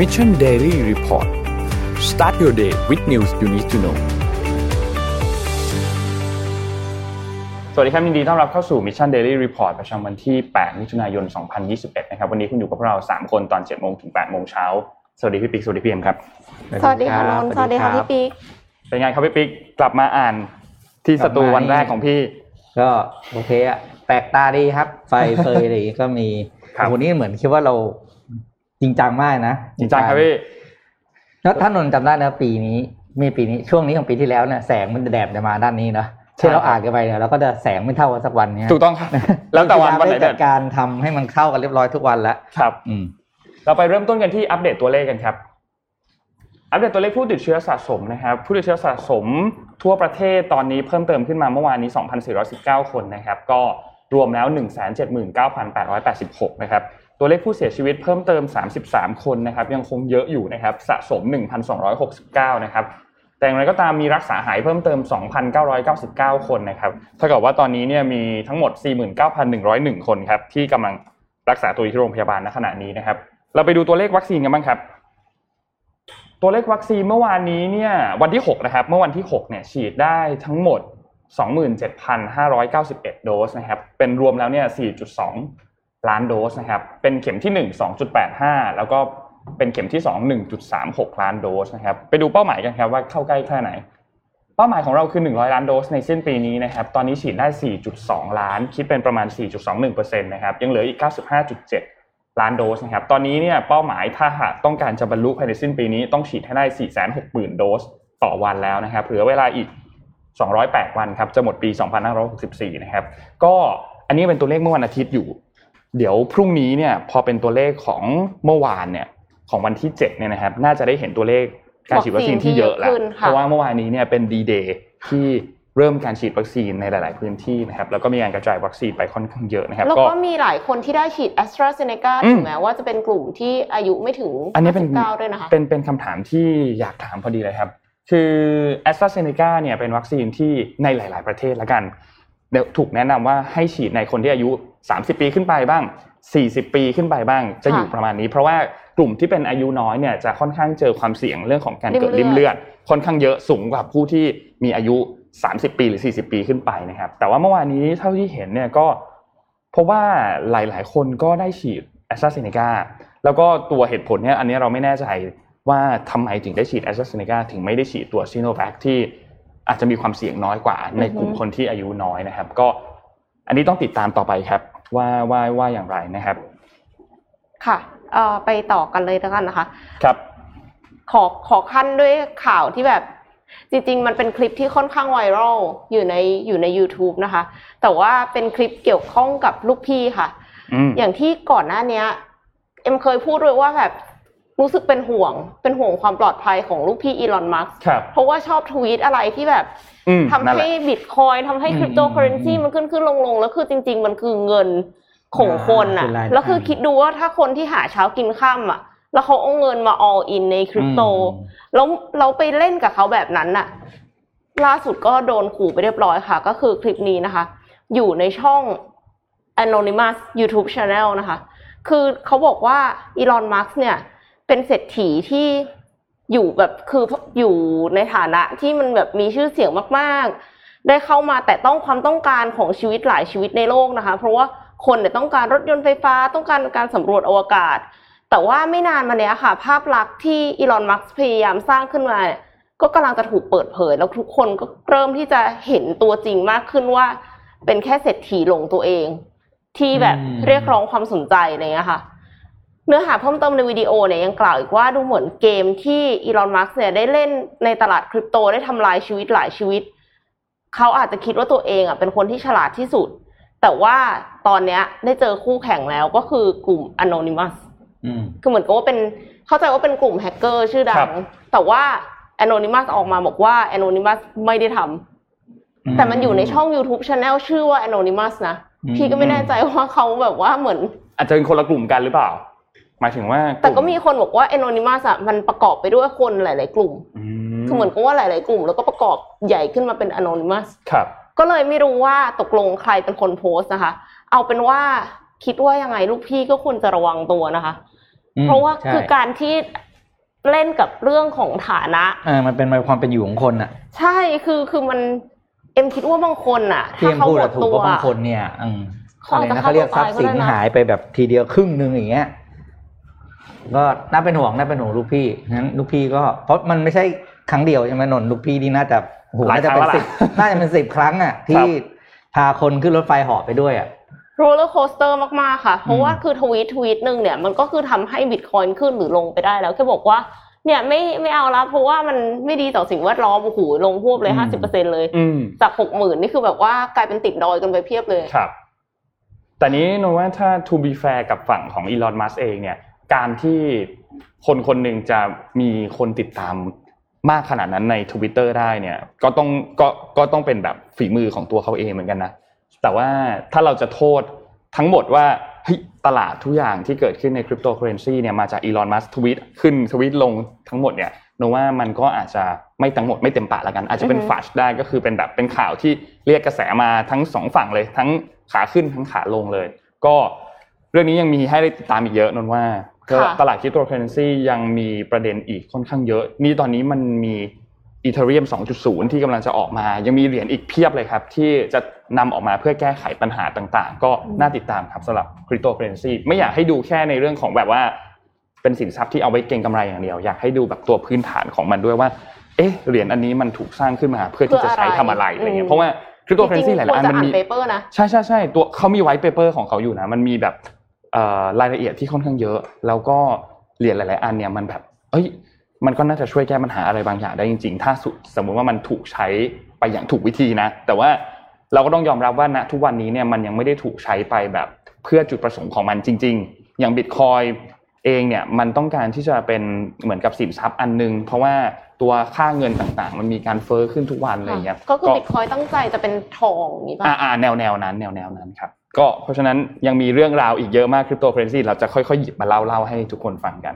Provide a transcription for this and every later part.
Mission Daily Report start your day with news you need to know สวัสดีครับยินดีต้อนรับเข้าสู่ Mission Daily Report ประจำวันที่ 8 มิถุนายน 2021 นะครับ วันนี้คุณอยู่กับพวกเรา 3 คนตอน 7 โมงถึง 8 โมงเช้า สวัสดีพี่ปิ๊ก สวัสดีพี่เอ็มครับ สวัสดีค่ะนนท์สวัสดีค่ะพี่ปิ๊ก เป็นไงครับพี่ปิ๊ก กลับมาอ่านที่สตูวันแรกของพี่ ก็โอเคอะแปลกตาดีครับ ไฟเฟยอะไรอย่างงี้ก็มีครับวันนี้เหมือนคิดว่าเรา จริงจังมากนะจริงจังครับพี่แล้วถ้านนท์จำได้นะปีนี้ มีปีนี้ช่วงนี้ของปีที่แล้วเนี่ยแสงมันแดดจะมาด้านนี้เนาะใช่ที่เราอ่านกันไปเนี่ยเราก็จะแสงไม่เท่ากันสักวันเนี่ยถูกต้องครับแล้วแต่วันวันไหนพยายามแดจัดดการทำให้มันเข้ากันเรียบร้อยทุกวันแล้วครับ อืมเราไปเริ่มต้นกันที่อัปเดตตัวเลขกันครับ อัปเดตตัวเลขผู้ติดเชื้อสะสมนะครับ ผู้ติดเชื้อสะสมทั่วประเทศตอนนี้เพิ่มเติมขึ้นมาเมื่อวานนี้ 2,419 คนนะครับ ก็รวมแล้ว 179,886 นะครับ ตัวเลขผู้เสียชีวิตเพิ่มเติม 33 คนนะครับยังคงเยอะอยู่นะครับสะสม 1,269 นะครับแต่อย่างไรก็ตามมีรักษาหายเพิ่มเติม 2,999 คนนะครับเท่ากับว่าตอนนี้เนี่ยมีทั้งหมด 49,101 คนครับที่กำลังรักษาตัวอยู่ที่โรงพยาบาลณขณะนี้นะครับ เราไปดูตัวเลขวัคซีนกันบ้างครับ ตัวเลขวัคซีนเมื่อวานนี้เนี่ยวันที่ 6 นะครับ เมื่อวันที่ 6 เนี่ยฉีดได้ทั้งหมด 27,591 โดสนะครับ เป็นรวมแล้วเนี่ย 4.2 ล้านโดสนะครับ เป็นเข็มที่ 1 2.85 แล้วก็เป็นเข็มที่ 2 1.36 ล้านโดสนะครับ ไปดูเป้าหมายกันครับว่าเข้าใกล้แค่ไหน เป้าหมายของเราคือ 100 ล้านโดสในสิ้นปีนี้นะครับ ตอนนี้ฉีดได้ 4.2 ล้าน คิดเป็นประมาณ 4.21%นะครับ ยังเหลืออีก 95.7 ล้านโดสนะครับ ตอนนี้เนี่ยเป้าหมายถ้าหากต้องการจะบรรลุภายในสิ้นปีนี้ต้องฉีดให้ได้ 460,000 โดสต่อวันแล้วนะครับ เหลือเวลาอีก 208 วันครับ จะหมดปี 2564 นะครับ ก็อันนี้เป็นตัวเลขเมื่อวันอาทิตย์อยู่ เดี๋ยวพรุ่งนี้เนี่ยพอเป็นตัวเลขของเมื่อวานเนี่ยของวันที่7เนี่ยนะครับน่าจะได้เห็นตัวเลขการฉีดวัคซีนที่เยอะแล้ววัคซีนที่เยอะขึ้นค่ะเพราะว่าเมื่อวานนี้เนี่ยเป็นดีเดย์ที่เริ่มการฉีดวัคซีนในหลาย ๆ พื้นที่นะครับแล้วก็มีการกระจายวัคซีนไปค่อนข้างเยอะนะครับแล้วก็ก็มีหลายคนที่ได้ฉีด a s t r a z เซ e c a อืมถึงแม้ว่าจะเป็นกลุ่มที่อายุไม่ถึงอันนี้เป็น59ด้วยนะคะเป็นเป็นคำถามที่อยากถามพอดีเลยครับ คือ a s t r a z เซ e c a เนี่ยเป็นวัคซีนที่ในหลาย ๆ ประเทศละกันเดี๋ยวถูกแนะนำว่าให้ฉีดในคนที่อายุ 30 ปีขึ้นไปบ้าง 40 ปีขึ้นไปบ้าง จะอยู่ค่ะประมาณนี้ เพราะว่ากลุ่มที่เป็นอายุน้อยเนี่ยจะค่อนข้างเจอความเสี่ยงเรื่องของการเกิดริ่ริ่มมเลืเลืออดดค่อนข้างเยอะสูงกว่าผู้ที่มีอายุ 30 ปีหรือ 40 ปีขึ้นไปนะครับ แต่ว่าเมื่อวานนี้เท่าที่เห็นเนี่ยก็เพราะว่าหลาย ๆ คนก็ได้ฉีด a s t r a z เซ e c a แล้วก็ตัวเหตุผลเนี่ยอันนี้เราไม่แน่ใจว่าทำไมถึงได้ฉีด a s t r a z เซ e c a ถึงไม่ได้ฉีดตัว s i n o v a c ที่อาจจะมีความเสี่ยงน้อยกว่าในกลุ่มคนที่อายุน้อยนะครับ ก็อันนี้ต้องติดตามต่อไปครับ ว่าว่าว่าอย่างไรนะครับ ค่ะเอ่อไปต่อกันเลยแล้วกันนะคะ ครับ ขอขอขั้นด้วยข่าวที่แบบจริงๆ มันเป็นคลิปที่ค่อนข้างไวรัลอยู่ในอยู่ใน YouTube นะคะ แต่ว่าเป็นคลิปเกี่ยวข้องกับลูกพี่ค่ะอืมอย่างที่ก่อนหน้าเนี้ยเอ็มเคยพูดด้วยว่าแบบ รู้สึกเป็นห่วง เป็นห่วงความปลอดภัยของลูกพี่อีลอนมัสก์ครับเพราะว่าชอบทวีตอะไรที่แบบอืมทำนั่นแหให้ละบิตคอยทำให้อืมคริปโตเคอเรนซีอืมมันขึ้นขึ้นลงลงแล้วคือจริง ๆ มันคือเงินของคนอ่าอะเป็นรายได้แล้วคือคิดดูว่าถ้าคนที่หาเช้ากินข้ามอะ แล้วเขาเอาเงินมา all in ในคริปโตอืมแล้วเราไปเล่นกับเขาแบบนั้นน่ะ ล่าสุดก็โดนขู่ไปเรียบร้อยค่ะ ก็คือคลิปนี้นะคะ อยู่ในช่อง Anonymous YouTube Channel นะคะ คือเขาบอกว่าอีลอนมัสเนี่ย เป็นเศรษฐีที่อยู่แบบคืออยู่ในฐานะที่มันแบบมีชื่อเสียงมาก ๆ ได้เข้ามาแต่ต้องความต้องการของชีวิตหลายชีวิตในโลกนะคะ เพราะว่าคนเนี่ยต้องการรถยนต์ไฟฟ้าต้องการการสำรวจอวกาศ แต่ว่าไม่นานมาเนี้ยค่ะ ภาพลักษณ์ที่อีลอนมัสก์พยายามสร้างขึ้นมาเนี่ยก็กำลังจะถูกเปิดเผย แล้วทุกคนก็เริ่มที่จะเห็นตัวจริงมากขึ้นว่า เป็นแค่เศรษฐีหลงตัวเอง ที่แบบอืมเรียกร้องความสนใจอะไรเงี้ยค่ะ เนื้อหาเพิ่มเติมในวิดีโอเนี่ยยังกล่าวอีกว่าดูเหมือนเกมที่อีลอนมัสก์เนี่ยได้เล่นในตลาดคริปโตได้ทำลายชีวิตหลายชีวิต เขาอาจจะคิดว่าตัวเองอะเป็นคนที่ฉลาดที่สุด แต่ว่าตอนเนี้ยได้เจอคู่แข่งแล้วก็คือกลุ่ม Anonymous อืมคือเหมือนกับว่าเป็นเข้าใจว่าเป็นกลุ่มแฮกเกอร์ชื่อดัครังบแต่ว่า Anonymous ออกมาบอกว่า Anonymous ไม่ได้ทำแต่มันอยู่ในช่อง YouTube Channel ชื่อว่า Anonymous นะอืมพี่ก็ไม่แน่ใจว่าเขาแบบว่าเหมือน อาจจะเป็นคนละกลุ่มกันหรือเปล่า หมายถึงว่า แต่ก็มีคนบอกว่า Anonymous อะมันประกอบไปด้วยคนหลาย ๆ กลุ่มอืคือเหมือนกับว่าหลาย ๆ กลุ่ม แล้วก็ประกอบใหญ่ขึ้นมาเป็น Anonymous ครับ ก็เลยไม่รู้ว่าตกลงใครเป็นคนโพสต์นะคะ เอาเป็นว่าคิดว่ายังไงลูกพี่ก็ควรจะระวังตัวนะคะอืมเพราะว่าใช่คือการที่เล่นกับเรื่องของฐานะเออมันเป็นความเป็นอยู่ของคนอะใช่คือคือมันเอ็มคิดว่าบางคนอะที่ถ้าเอ็มเขาพูดหมอะดถูกตัวว่าบางคนเนี่ยอืมเขาอะไรอาจจะนะเขาเรียกทรัพย์สินฆ่าตัวตายก็ได้นะหายไปแบบทีเดียวครึ่งหนึ่งอย่างเงี้ย ก็น่าเป็นห่วงน่าเป็นห่วงลูกพี่งั้นลูกพี่ก็เพราะมันไม่ใช่ครั้งเดียวใช่ไหมนนท์ลูกพี่นี่น่าจะโอ้โหหลายน่าจะเป็นครั้งสิบแล้วล่ะน่าจะเป็นสิบครั้งอะที่พาคนขึ้นรถไฟเหาะไปด้วยอะ roller coaster มาก ๆ ค่ะ เพราะว่าคือทวีตทวีตหนึ่งเนี่ยมันก็คือทำให้บิตคอยน์ขึ้นหรือลงไปได้แล้วแค่บอกว่าเนี่ยไม่ไม่เอาละเพราะว่ามันไม่ดีต่อสิ่งแวดล้อมโอ้โหลงพวบเลยอืห้าสิบเปอร์เซ็นต์เลยอืมจากหกหมื่นนี่คือแบบว่ากลายเป็นติดดอยกันไปเพียบเลยครับ แต่นี้นนว่าถ้า to be fair กับฝั่งของอีลอนมัสก์เองเนี่ย การที่คนคนหนึ่งจะมีคนติดตามมากขนาดนั้นใน Twitter ได้เนี่ย ก็ต้องก็ก็ต้องเป็นแบบฝีมือของตัวเขาเองเหมือนกันนะแต่ว่าถ้าเราจะโทษทั้งหมดว่าเฮ้ยตลาดทุกอย่างที่เกิดขึ้นในคริปโตเคอเรนซีเนี่ยมาจากอีลอนมัสก์ทวีตขึ้นทวีตลงทั้งหมดเนี่ยนว่ามันก็อาจจะไม่ทั้งหมดไม่เต็มปากแล้วกัน อาจจะเป็นอือฮึฟัชได้ก็คือเป็นแบบเป็นข่าวที่เรียกกระแสมาทั้งสองฝั่งเลย ทั้งขาขึ้นทั้งขาลงเลย ก็เรื่องนี้ยังมีให้ได้ติดตามอีกเยอะนนว่า ก็ค่ะตลาดคริปโตเคอเรนซียังมีประเด็นอีกค่อนข้างเยอะ นี่ตอนนี้มันมีEthereum 2.0 ที่กำลังจะออกมา ยังมีเหรียญอีกเพียบเลยครับ ที่จะนำออกมาเพื่อแก้ไขปัญหาต่างๆ ก็น่าติดตามครับสำหรับคริปโตเคอเรนซีไม่อยากให้ดูแค่ในเรื่องของแบบว่าเป็นสินทรัพย์ที่เอาไว้เก็งกำไรอย่างเดียว อยากให้ดูแบบตัวพื้นฐานของมันด้วยว่า เอ๊ะเหรียญอันนี้มันถูกสร้างขึ้นมาเพื่อที่จะใช้ทำอะไรอะไรเงี้ยเพราะว่าคริปโตเคอเรนซีหลายๆอันมันมี paper นะใช่ใช่ใช่ตัวเขามี white paper ของเขาอยู่นะมันมีแบบเอ่อ รายละเอียดที่ค่อนข้างเยอะ แล้วก็เหรียญหลาย ๆ อันเนี่ยมันแบบ เอ้ย มันก็น่าจะช่วยแก้ปัญหาอะไรบางอย่างได้จริง ๆ ถ้าสุสมมุติว่ามันถูกใช้ไปอย่างถูกวิธีนะ แต่ว่าเราก็ต้องยอมรับว่าณทุกวันนี้เนี่ยมันยังไม่ได้ถูกใช้ไปแบบเพื่อจุดประสงค์ของมันจริง ๆ อย่างบิตคอยเองเนี่ยมันต้องการที่จะเป็นเหมือนกับสินทรัพย์อันหนึง เพราะว่าตัวค่าเงินต่างๆ มันมีการเฟ้อขึ้นทุกวันอะไรอย่างเงี้ยก็คือบิตคอยตั้งใจจะเป็นทองอย่างนี้ป่ะอ่าอ่าแนวแนวนั้น แนวแนวนั้นครับ ก็เพราะฉะนั้นยังมีเรื่องราวอีกเยอะมากคริปโตเคอเรนซีเราจะค่อยๆหยิบมาเล่าเล่าให้ทุกคนฟังกัน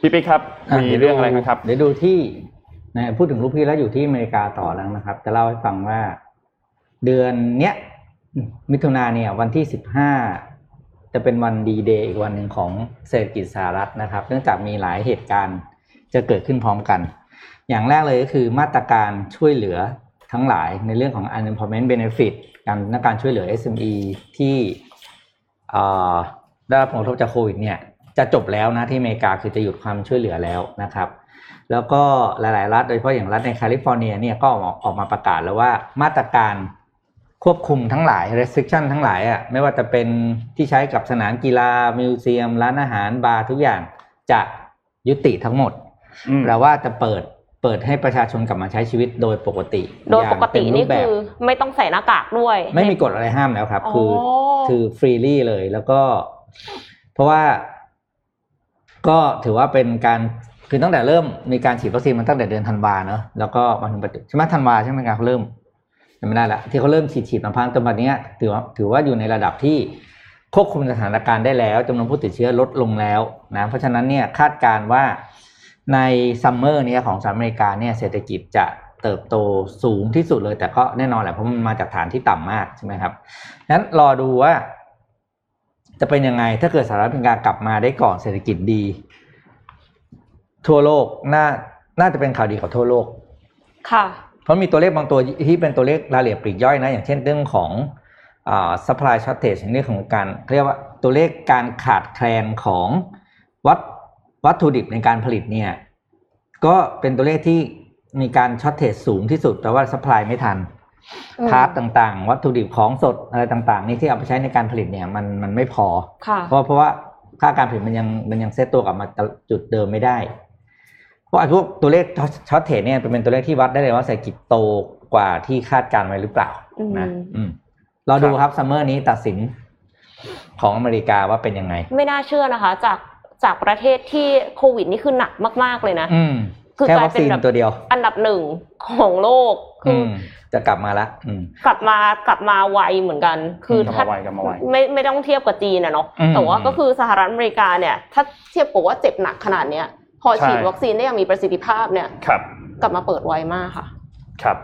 พี่ปิ๊กครับะมีเรื่องอะไรครับ เดี๋ยวดูที่นะพูดถึงลูกพี่แล้วอยู่ที่อเมริกาต่อแล้วนะครับ จะเล่าให้ฟังว่าเดือนเนี้ยมิถุนาเนี่ยวันที่สิบห้าจะเป็นวันดีเดย์อีกวันหนึ่งของเศรษฐกิจสหรัฐนะครับ เนื่องจากมีหลายเหตุการณ์จะเกิดขึ้นพร้อมกัน อย่างแรกเลยก็คือมาตรการช่วยเหลือทั้งหลายในเรื่องของ unemployment benefit การในการช่วยเหลือ SME ที่เอ่อได้รับผลกระทบจากโควิดเนี่ยจะจบแล้วนะที่อเมริกาคือจะหยุดความช่วยเหลือแล้วนะครับ แล้วก็หลาย ๆ รัฐโดยเฉพาะอย่างรัฐในแคลิฟอร์เนียเนี่ยก็ออกออกมาประกาศแล้วว่ามาตรการควบคุมทั้งหลาย restriction ทั้งหลายอะไม่ว่าจะเป็นที่ใช้กับสนามกีฬา museum ร้านอาหารบาร์ทุกอย่างจะยุติทั้งหมดอืมแปลว่าจะเปิด เปิดให้ประชาชนกลับมาใช้ชีวิตโดยปกติ โดยปกติอย่างเมนี่รูปแบบคือไม่ต้องใส่หน้ากากด้วย ไม่มีกฎอะไรห้ามแล้วครับ คืออ๋อคือฟรีลี่เลยแล้วก็ เพราะว่า ก็ถือว่าเป็นการคือตั้งแต่เริ่มมีการฉีดวัคซีนมันตั้งแต่เดือนธันวาเนอะแล้วก็มาถึงปัจจุใช่ไหมธันวาใช่ไหมครับเขาเริ่มจำไม่ได้ละที่เขาเริ่มฉีดฉีดมาพังจนวันเนี้ยถือว่าถือว่าอยู่ในระดับที่ควบคุมสถานการณ์ได้แล้วจำนวนผู้ติดเชื้อลดลงแล้วนะเพราะฉะนั้นเนี่ยคาดการณ์ว่า ในซัมเมอร์เนี้ยของสหรัฐอเมริกาเนี่ยเศรษฐกิจจะเติบโตสูงที่สุดเลย แต่ก็แน่นอนแหละเพราะมันมาจากฐานที่ต่ำมากใช่ไหมครับงั้นรอดูว่า จะเป็นยังไงถ้าเกิดสหรัฐอเมริกากลับมาได้ก่อนเศรษฐกิจดี ทั่วโลกน่าน่าจะเป็นข่าวดีของทั่วโลก ค่ะ เพราะมีตัวเลขบางตัวที่เป็นตัวเลขรายละเอียดปลีกย่อยนะ อย่างเช่นเรื่องของอ่า supply shortage ในเรื่องของการเรียกว่าตัวเลขการขาดแคลนของวัต วัตถุดิบในการผลิตเนี่ยก็เป็นตัวเลขที่มีการช็อตเท e สูงที่สุด แต่ว่า supply ไม่ทันอืม part ต่างๆ วัตถุดิบของสดอะไรต่างๆ นี่ที่เอาไปใช้ในการผลิตเนี่ยมันมันไม่พอค่ะเพราะเพราะว่าภาคการผลิตมันยังมันยังเซตตัวกลับมาจุดเดิมไม่ได้ เพราะไอ้พวกตัวเลข shortage เนี่ยเป็นตัวเลขที่วัดได้เลยว่าเศรษฐกิจโตกว่าที่คาดการณ์ไว้หรือเปล่าอืมนะอืมเราดูครับซัมเมอร์นี้ตัดสินของอเมริกาว่าเป็นยังไง ไม่น่าเชื่อนะคะ จาก จากประเทศที่โควิดนี่คือหนักมาก ๆเลยนะอืมคือแค่กลายวัคเป็นซีนแบบตัวเดียว อันดับหนึ่งของโลกคืออือมจะกลับมาละอืมกลับมากลับมาไวเหมือนกัน คือมถ้ากลับมาไวกลับมาไวไม่ไม่ต้องเทียบกับจีนอะเนาะอืมแต่ว่าก็คือสหรัฐอเมริกาเนี่ย ถ้าเทียบกับว่าเจ็บหนักขนาดเนี้ย พอฉีดใช่วัคซีนได้อย่างมีประสิทธิภาพเนี่ยครับกลับมาเปิดไวมากค่ะ ครับ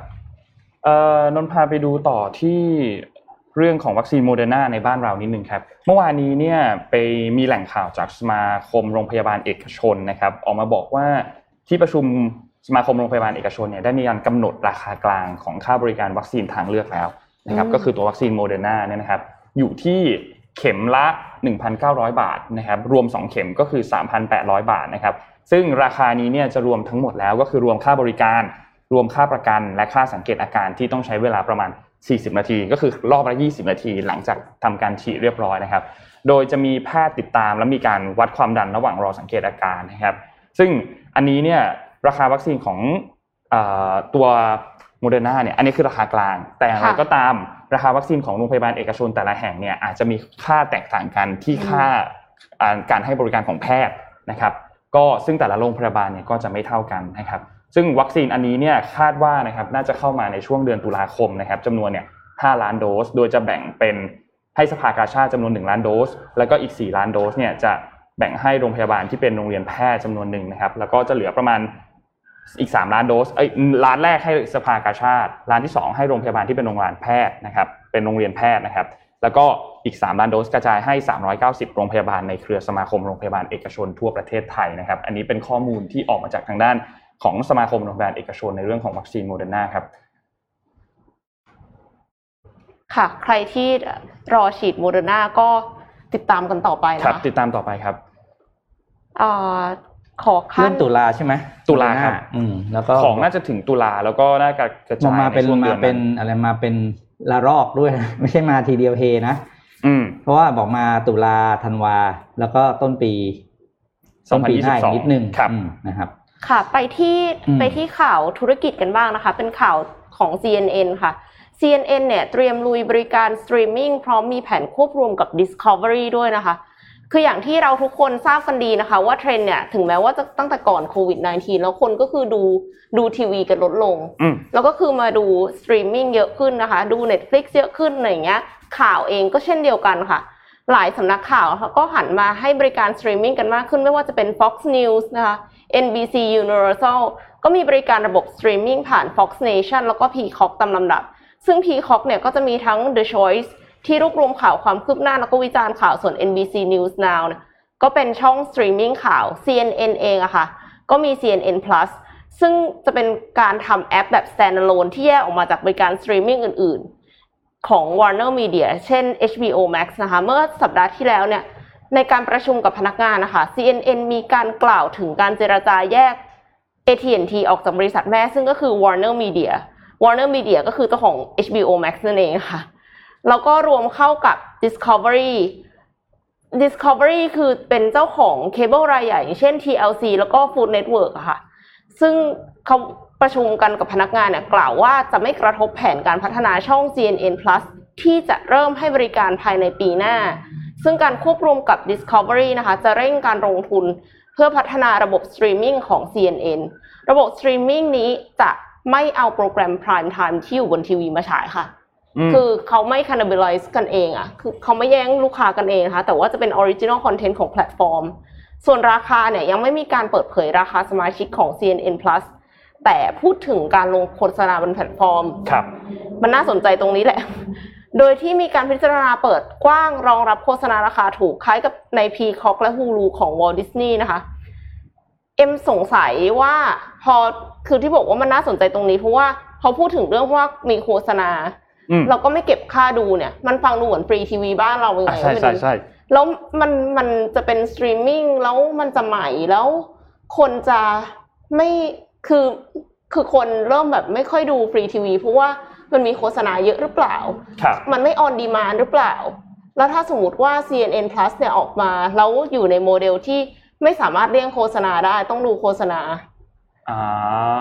เอ่อนนท์พาไปดูต่อที่ เรื่องของวัคซีนโมเดอร์นาในบ้านเรานิดนึงครับ เมื่อวานนี้เนี่ยไปมีแหล่งข่าวจากสมาคมโรงพยาบาลเอกชนนะครับ ออกมาบอกว่าที่ประชุมสมาคมโรงพยาบาลเอกชนเนี่ยได้มีการกำหนดราคากลางของค่าบริการวัคซีนทางเลือกแล้วนะครับ ก็คือตัววัคซีนโมเดอร์นาเนี่ยนะครับ อยู่ที่เข็มละ 1,900 บาทนะครับ รวม 2 เข็มก็คือ 3,800 บาทนะครับ ซึ่งราคานี้เนี่ยจะรวมทั้งหมดแล้วก็คือรวมค่าบริการ รวมค่าประกัน และค่าสังเกตอาการที่ต้องใช้เวลาประมาณ 40 นาที ก็คือรอบละ 20 นาที หลังจากทำการฉีดเรียบร้อยนะครับ โดยจะมีแพทย์ติดตามและมีการวัดความดันระหว่างรอสังเกตอาการนะครับ ซึ่งอันนี้เนี่ยราคาวัคซีนของตัวโมเดอร์นาเนี่ยอันนี้คือราคากลาง แต่อย่างไรก็ตามราคาวัคซีนของโรงพยาบาลเอกชนแต่ละแห่งเนี่ยอาจจะมีค่าแตกต่างกันที่ค่าอ่าการให้บริการของแพทย์นะครับ ก็ซึ่งแต่ละโรงพยาบาลเนี่ยก็จะไม่เท่ากันนะครับ ซึ่งวัคซีนอันนี้เนี่ยคาดว่านะครับน่าจะเข้ามาในช่วงเดือนตุลาคมนะครับจำนวนเนี่ย5ล้านโดส โดยจะแบ่งเป็นให้สภากาชาติจำนวน 1 ล้านโดส แล้วก็อีก 4 ล้านโดสเนี่ยจะแบ่งให้โรงพยาบาลที่เป็นโรงเรียนแพทย์จำนวนหนึ่งนะครับ แล้วก็จะเหลือประมาณอีก 3 ล้านโดสเอ้ยล้านแรกให้สภากาชาติล้านที่ 2 ให้โรงพยาบาลที่เป็นโรงพยาบาลแพทย์นะครับ เป็นโรงเรียนแพทย์นะครับ แล้วก็อีก 3 ล้านโดสกระจายให้ 390 โรงพยาบาลในเครือสมาคมโรงพยาบาลเอกชนทั่วประเทศไทยนะครับ อันนี้เป็นข้อมูลที่ออกมาจากทางด้าน ของสมาคมโรงพยาบาลเอกชนในเรื่องของวัคซีนโมเดอร์นาครับค่ะ ใครที่รอฉีดโมเดอร์นาก็ติดตามกันต่อไปคนะรับคะติดตามต่อไปครับอ่าขอขั้เริ่นมตุลาใช่ไหมตุลาครับอืมแล้วก็ของน่าจะถึงตุลาแล้วก็น่าจะกระมาจายมาในเป็นช่วงเดืมาอนเป็นั้นนอะไรมาเป็นละรอกด้วยนะไม่ใช่มาทีเดียวเฮนะอืม เพราะว่าบอกมาตุลาธันวา แล้วก็ต้นปีต้นปีหน้าอีกนิดนึงครับอืมนะครับ ค่ะ ไปที่อืมไปที่ข่าวธุรกิจกันบ้างนะคะ เป็นข่าวของ CNN ค่ะ CNN เนี่ยเตรียมลุยบริการสตรีมมิ่งพร้อมมีแผนควบรวมกับ Discovery ด้วยนะคะ คืออย่างที่เราทุกคนทราบกันดีนะคะ ว่าเทรนด์เนี่ยถึงแม้ว่าจะตั้งแต่ก่อนโควิด -19 แล้วคนก็คือดูดูทีวีกันลดลงอืมแล้วก็คือมาดูสตรีมมิ่งเยอะขึ้นนะคะ ดู Netflix เยอะขึ้นอะไรอย่างเงี้ย ข่าวเองก็เช่นเดียวกันค่ะ หลายสำนักข่าวเขาก็หันมาให้บริการสตรีมมิ่งกันมากขึ้นไม่ว่าจะเป็น Fox News นะคะ NBC Universal ก็มีบริการระบบสตรีมมิ่งผ่าน Fox Nation แล้วก็ Peacock ตามลำดับ ซึ่ง Peacock เนี่ยก็จะมีทั้ง The Choice ที่รวบรวมข่าวความคืบหน้าแล้วก็วิจารณ์ข่าวส่วน NBC News Now เนี่ยก็เป็นช่องสตรีมมิ่งข่าว CNN เองอะค่ะ ก็มี CNN Plus ซึ่งจะเป็นการทำแอปแบบ standalone ที่แยกออกมาจากบริการสตรีมมิ่งอื่น ๆ ของ Warner Media เช่น HBO Max นะคะ เมื่อสัปดาห์ที่แล้วเนี่ย ในการประชุมกับพนักงานนะคะ CNN มีการกล่าวถึงการเจรจาแยก AT&T ออกจากบริษัทแม่ซึ่งก็คือ Warner Media Warner Media ก็คือเจ้าของ HBO Max นั่นเองค่ะ แล้วก็รวมเข้ากับ Discovery Discovery คือเป็นเจ้าของเคเบิลรายใหญ่ เช่น TLC แล้วก็ Food Network ค่ะ ซึ่งเขาประชุมกันกับพนักงานเนี่ยกล่าวว่าจะไม่กระทบแผนการพัฒนาช่อง CNN Plus ที่จะเริ่มให้บริการภายในปีหน้า ซึ่งการควบรวมกับ Discovery นะคะจะเร่งการลงทุนเพื่อพัฒนาระบบสตรีมมิ่งของ CNN ระบบสตรีมมิ่งนี้จะไม่เอาโปรแกรม Prime Time ที่อยู่บนทีวีมาฉายค่ะอืมคือเขาไม่ cannibalize กันเองอะคือเขาไม่แย่งลูกค้ากันเองนะคะ แต่ว่าจะเป็น original content ของแพลตฟอร์ม ส่วนราคาเนี่ยยังไม่มีการเปิดเผยราคาสมาชิกของ CNN Plus แต่พูดถึงการลงโฆษณาบนแพลตฟอร์ม ครับ มันน่าสนใจตรงนี้แหละ โดยที่มีการพิจารณาเปิดกว้างรองรับโฆษณาราคาถูกคล้ายกับใน Peacock และ Hulu ของ Walt Disney นะคะ เอ็มสงสัยว่าพอคือที่บอกว่ามันน่าสนใจตรงนี้เพราะว่าพอพูดถึงเรื่องว่ามีโฆษณาอืมเราก็ไม่เก็บค่าดูเนี่ย มันฟังดูเหมือนฟรีทีวีบ้านเรายังอะใช่ก็ไม่ใช่รู้ใช่แล้วมันมันจะเป็นสตรีมมิ่งแล้วมันจะใหม่แล้วคนจะไม่คือคือคนเริ่มแบบไม่ค่อยดูฟรีทีวีเพราะว่า มันมีโฆษณาเยอะหรือเปล่าครับมันไม่ on demand หรือเปล่า แล้วถ้าสมมติว่า CNN Plus เนี่ยออกมา แล้วอยู่ในโมเดลที่ไม่สามารถเลี่ยงโฆษณาได้ต้องดูโฆษณาอ่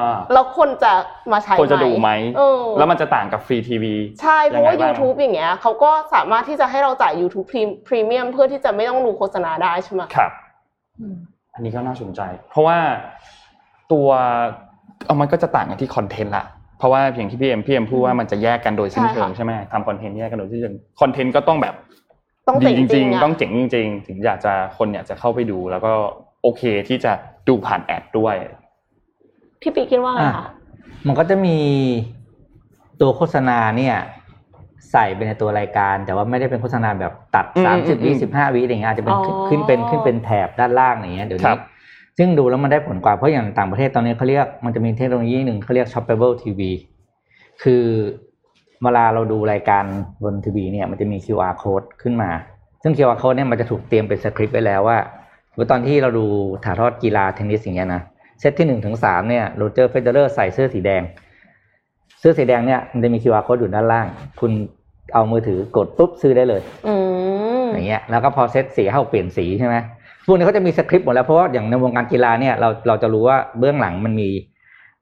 าแล้วคนจะมาใช้ควรจะดูไหมเออแล้วมันจะต่างกับฟรีทีวี ใช่ เพราะว่ายังไงบ้าง YouTube อย่างเงี้ยเขาก็สามารถที่จะให้เราจ่าย YouTube Pre- Premium เพื่อที่จะไม่ต้องดูโฆษณาได้ใช่ไหมครับ อันนี้ก็น่าสนใจ เพราะว่าตัวเอามันก็จะต่างกันที่คอนเทนต์ละ เพราะว่าอย่างที่พี่เอ็มพี่เอ็มพูดว่ามันจะแยกกันโดยสิ้นเชิงใช่ไหมทำคอนเทนต์แยกกันโดยสิ้นเชิงคอนเทนต์ก็ต้องแบบต้องดีเจ๋งจจริริงงๆ ต้องเจ๋งจริง ๆ ถึงอยากจะคนอยากจะเข้าไปดู แล้วก็โอเคที่จะดูผ่านแอดด้วยพี่ปีคิดว่าไงอะคะมันก็จะมีตัวโฆษณาเนี่ย ใส่ไปในตัวรายการ แต่ว่าไม่ได้เป็นโฆษณาแบบตัดอืมสามสิบอืวิมสิบห้าวิอะไรเงี้ยอาจจะเป็นอ๋อขึ้นเป็นขึ้นเป็นแถบด้านล่างอย่างเงี้ยเดี๋ยวครันี้บ ซึ่งดูแล้วมันได้ผลกว่าเพราะอย่างต่างประเทศตอนนี้เขาเรียกมันจะมีเทคโนโลยีหนึ่งเขาเรียก shoppable TV คือเวลาเราดูรายการบนทีวีเนี่ยมันจะมี QR code ขึ้นมา ซึ่ง QR code เนี่ยมันจะถูกเตรียมเป็นสคริปต์ไว้แล้วว่าสมมุติตอนที่เราดูถ่ายทอดกีฬาเทนนิสอย่างเงี้ยนะเซตที่หนึ่งถึงสามเนี่ยโรเจอร์เฟเดอเรอร์ใส่เสื้อสีแดง เสื้อสีแดงเนี่ยมันจะมี QR code อยู่ด้านล่าง คุณเอามือถือกดปุ๊บซื้อได้เลยอืมอย่างเงี้ยแล้วก็พอเซตสี่ให้เขาเปลี่ยนสีใช่ไหม พวกนี้เขาจะมีสคริปต์หมดแล้วเพราะว่าอย่างในวงการกีฬาเนี่ยเราเราจะรู้ว่าเบื้องหลังมันมี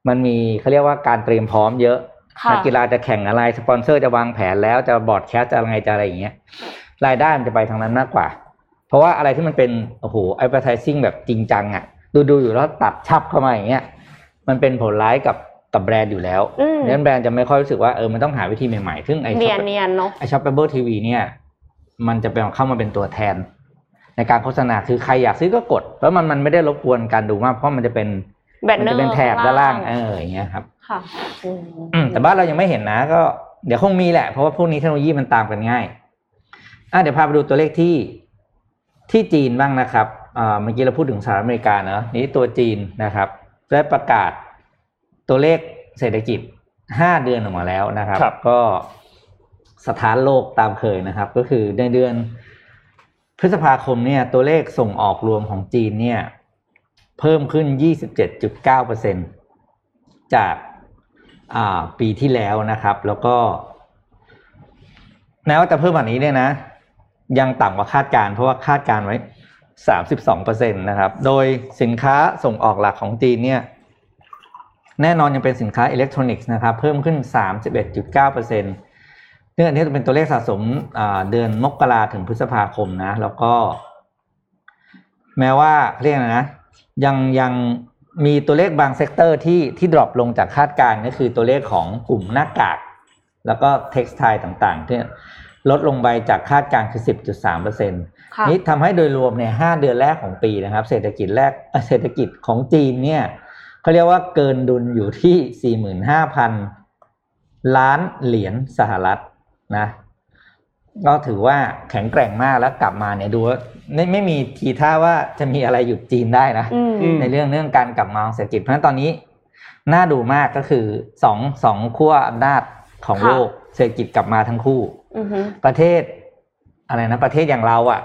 มันมีเขาเรียกว่าการเตรียมพร้อมเยอะค่ะนักกีฬาจะแข่งอะไรสปอนเซอร์จะวางแผนแล้วจะ broadcast จะอะไรจะอะไรอย่างเงี้ยรายได้มันจะไปทางนั้นมากกว่า เพราะว่าอะไรที่มันเป็นโอ้โห advertising แบบจริงจังอะ ดูดูอยู่แล้วตัดฉับเข้ามาอย่างเงี้ยมันเป็นผลร้ายกับกับแบรนด์อยู่แล้วอืมดังนั้นแบรนด์จะไม่ค่อยรู้สึกว่าเออมันต้องหาวิธีใหม่ๆซึ่งไอ้เนียนเนียนๆเนาะไอ shoppable TV เนี่ย มันจะเป็นเข้ามาเป็นตัวแทน ในการโฆษณาคือใครอยากซื้อก็กดแล้วมันมันไม่ได้รบกวนการดูมากเพราะมันจะเป็นแบนมัเนอจะร์เป็นแถบด้านล่างเอออย่างเงี้ยครับค่ะอืมอืมแต่บ้านเรายังไม่เห็นนะ ก็เดี๋ยวคงมีแหละ เพราะว่าพวกนี้เทคโนโลยีมันตามกันง่ายอะเดี๋ยวพาไปดูตัวเลขที่ที่จีนบ้างนะครับอ่าเมื่อกี้เราพูดถึงสหรัฐอเมริกาเนอะนี่ตัวจีนนะครับได้ประกาศตัวเลขเศรษฐกิจห้าเดือนออกมาแล้วนะครับครับก็สถานโลกตามเคยนะครับ ก็คือในเดือน พฤษภาคมเนี่ยตัวเลขส่งออกรวมของจีนเนี่ยเพิ่มขึ้น 27.9%จากาปีที่แล้วนะครับ แล้วก็แม้ว่าจะเพิ่มแบบนี้เนี่ยนะ ยังต่ำกว่าคาดการ์เพราะว่าคาดการไว้ 32%นะครับ โดยสินค้าส่งออกหลักของจีนเนี่ยแน่นอนยังเป็นสินค้าอิเล็กทรอนิกส์นะครับ เพิ่มขึ้น 31.9%เนื่องจากนี้จะเป็นตัวเลขสะสมอ่าเดือนมกราถึงพฤษภาคมนะ แล้วก็ แม้ว่าเรียกอะไรนะ ยังยังมีตัวเลขบาง sector ที่ที่ drop ลงจากคาดการณ์ก็คือตัวเลขของกลุ่มหน้ากาก แล้วก็ textile ต่างๆที่ลดลงไปจากคาดการณ์คือ 10.3%เค่ะนี่ทำให้โดยรวมเนี่ยห้าเดือนแรกของปีนะครับ เศรษฐกิจแรกเอ่อเศรษฐกิจของจีนเนี่ยเขาเรียกว่าเกินดุลอยู่ที่ 45,000 ล้านเหรียญสหรัฐ นะก็ถือว่าแข็งแกร่งมากแล้วกลับมาเนี่ยดูว่าไม่ไม่มีทีท่าว่าจะมีอะไรหยุดจีนได้นะอืมอืมในเรื่องเรื่องการกลับมาของเศรษฐกิจเพราะฉะนั้นตอนนี้น่าดูมากก็คือสองสองขั้วอำนาจของค่ะโลกเศรษฐกิจกลับมาทั้งคู่อือฮึประเทศ อะไรนะประเทศอย่างเราอะ่ะ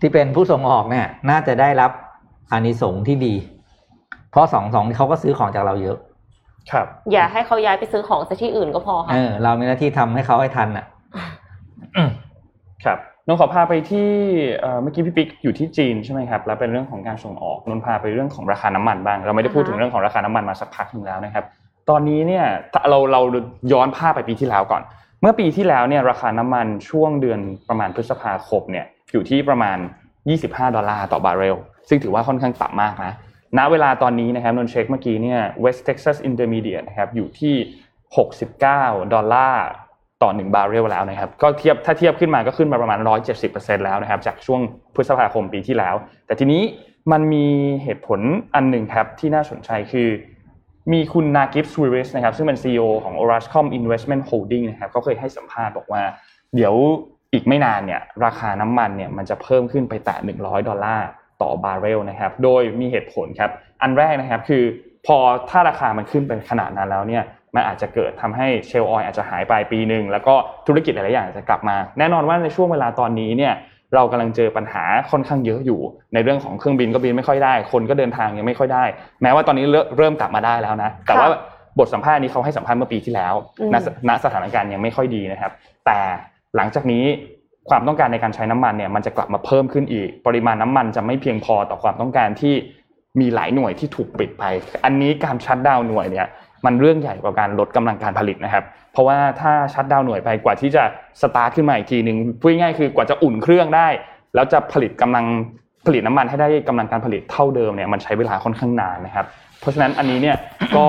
ที่เป็นผู้ส่งออกเนี่ย น่าจะได้รับอานิสงส์ที่ดี เพราะสองสองเขาก็ซื้อของจากเราเยอะ ครับ อย่าให้เขาย้ายไปซื้อของซะที่อื่นก็พอค่ะเออเรามีหน้าที่ทำให้เขาให้ทันอะอืม ครับนนท์ขอพาไปที่เอ่อเมื่อกี้พี่ปิ๊กอยู่ที่จีนใช่ไหมครับแล้วเป็นเรื่องของการส่งออกนนท์พาไปเรื่องของราคาน้ำมันบ้าง เราไม่ได้พูดถึงเรื่องของราคาน้ำมันมาสักพักหนึ่งแล้วนะครับ ตอนนี้เนี่ยถ้าเราเราย้อนภาพไปปีที่แล้วก่อน เมื่อปีที่แล้วเนี่ยราคาน้ำมันช่วงเดือนประมาณพฤษภาคมเนี่ยอยู่ที่ประมาณ 25 ดอลลาร์ต่อบาร์เรลซึ่งถือว่าค่อนข้างต่ำมากนะณเวลาตอนนี้นะครับนนท์เช็คเมื่อกี้เนี่ย West Texas Intermediate นะครับอยู่ที่ 69 ดอลลาร์ ต่อ 1 บาร์เรลแล้วนะครับก็เทียบถ้าเทียบขึ้นมาก็ขึ้นมาประมาณ 170%แล้วนะครับจากช่วงพฤษภาคมปีที่แล้ว แต่ทีนี้มันมีเหตุผลอันหนึ่งครับที่น่าสนใจคือ มีคุณ Naguib Sawiris นะครับซึ่งเป็น CEO ของ Orascom Investment Holding นะครับเขาเคยให้สัมภาษณ์บอกว่า เดี๋ยวอีกไม่นานเนี่ยราคาน้ำมันเนี่ยมันจะเพิ่มขึ้นไปแตะ100 ดอลลาร์ต่อบาร์เรลนะครับโดยมีเหตุผลครับอันแรกนะครับคือพอถ้าราคามันขึ้นไปขนาดนั้นแล้วเนี่ย มันอาจจะเกิดทำให้เชลล์ออยอาจจะหายไปปีหนึ่งแล้วก็ธุรกิจหลายๆอย่างอาจจะกลับมา แน่นอนว่าในช่วงเวลาตอนนี้เนี่ยเรากำลังเจอปัญหาค่อนข้างเยอะอยู่ ในเรื่องของเครื่องบินก็บินไม่ค่อยได้ คนก็เดินทางยังไม่ค่อยได้ แม้ว่าตอนนี้เริ่มเริ่มกลับมาได้แล้วนะ แต่ว่าค่ะบทสัมภาษณ์นี้เขาให้สัมภาษณ์เมื่อปีที่แล้วอืมณณสถานการณ์ยังไม่ค่อยดีนะครับ แต่หลังจากนี้ความต้องการในการใช้น้ำมันเนี่ยมันจะกลับมาเพิ่มขึ้นอีก ปริมาณน้ำมันจะไม่เพียงพอต่อความต้องการที่มีหลายหน่วยที่ถูกปิดไป อันนี้การ shutdown หน่วยเนี่ย มันเรื่องใหญ่กว่าการลดกำลังการผลิตนะครับ เพราะว่าถ้า shutdown หน่วยไปกว่าที่จะสตาร์ทขึ้นมาอีกทีหนึ่งพูดง่ายๆคือกว่าจะอุ่นเครื่องได้ แล้วจะผลิตกำลังผลิตน้ำมันให้ได้กำลังการผลิตเท่าเดิมเนี่ยมันใช้เวลาค่อนข้างนานนะครับ เพราะฉะนั้นอันนี้เนี่ยก็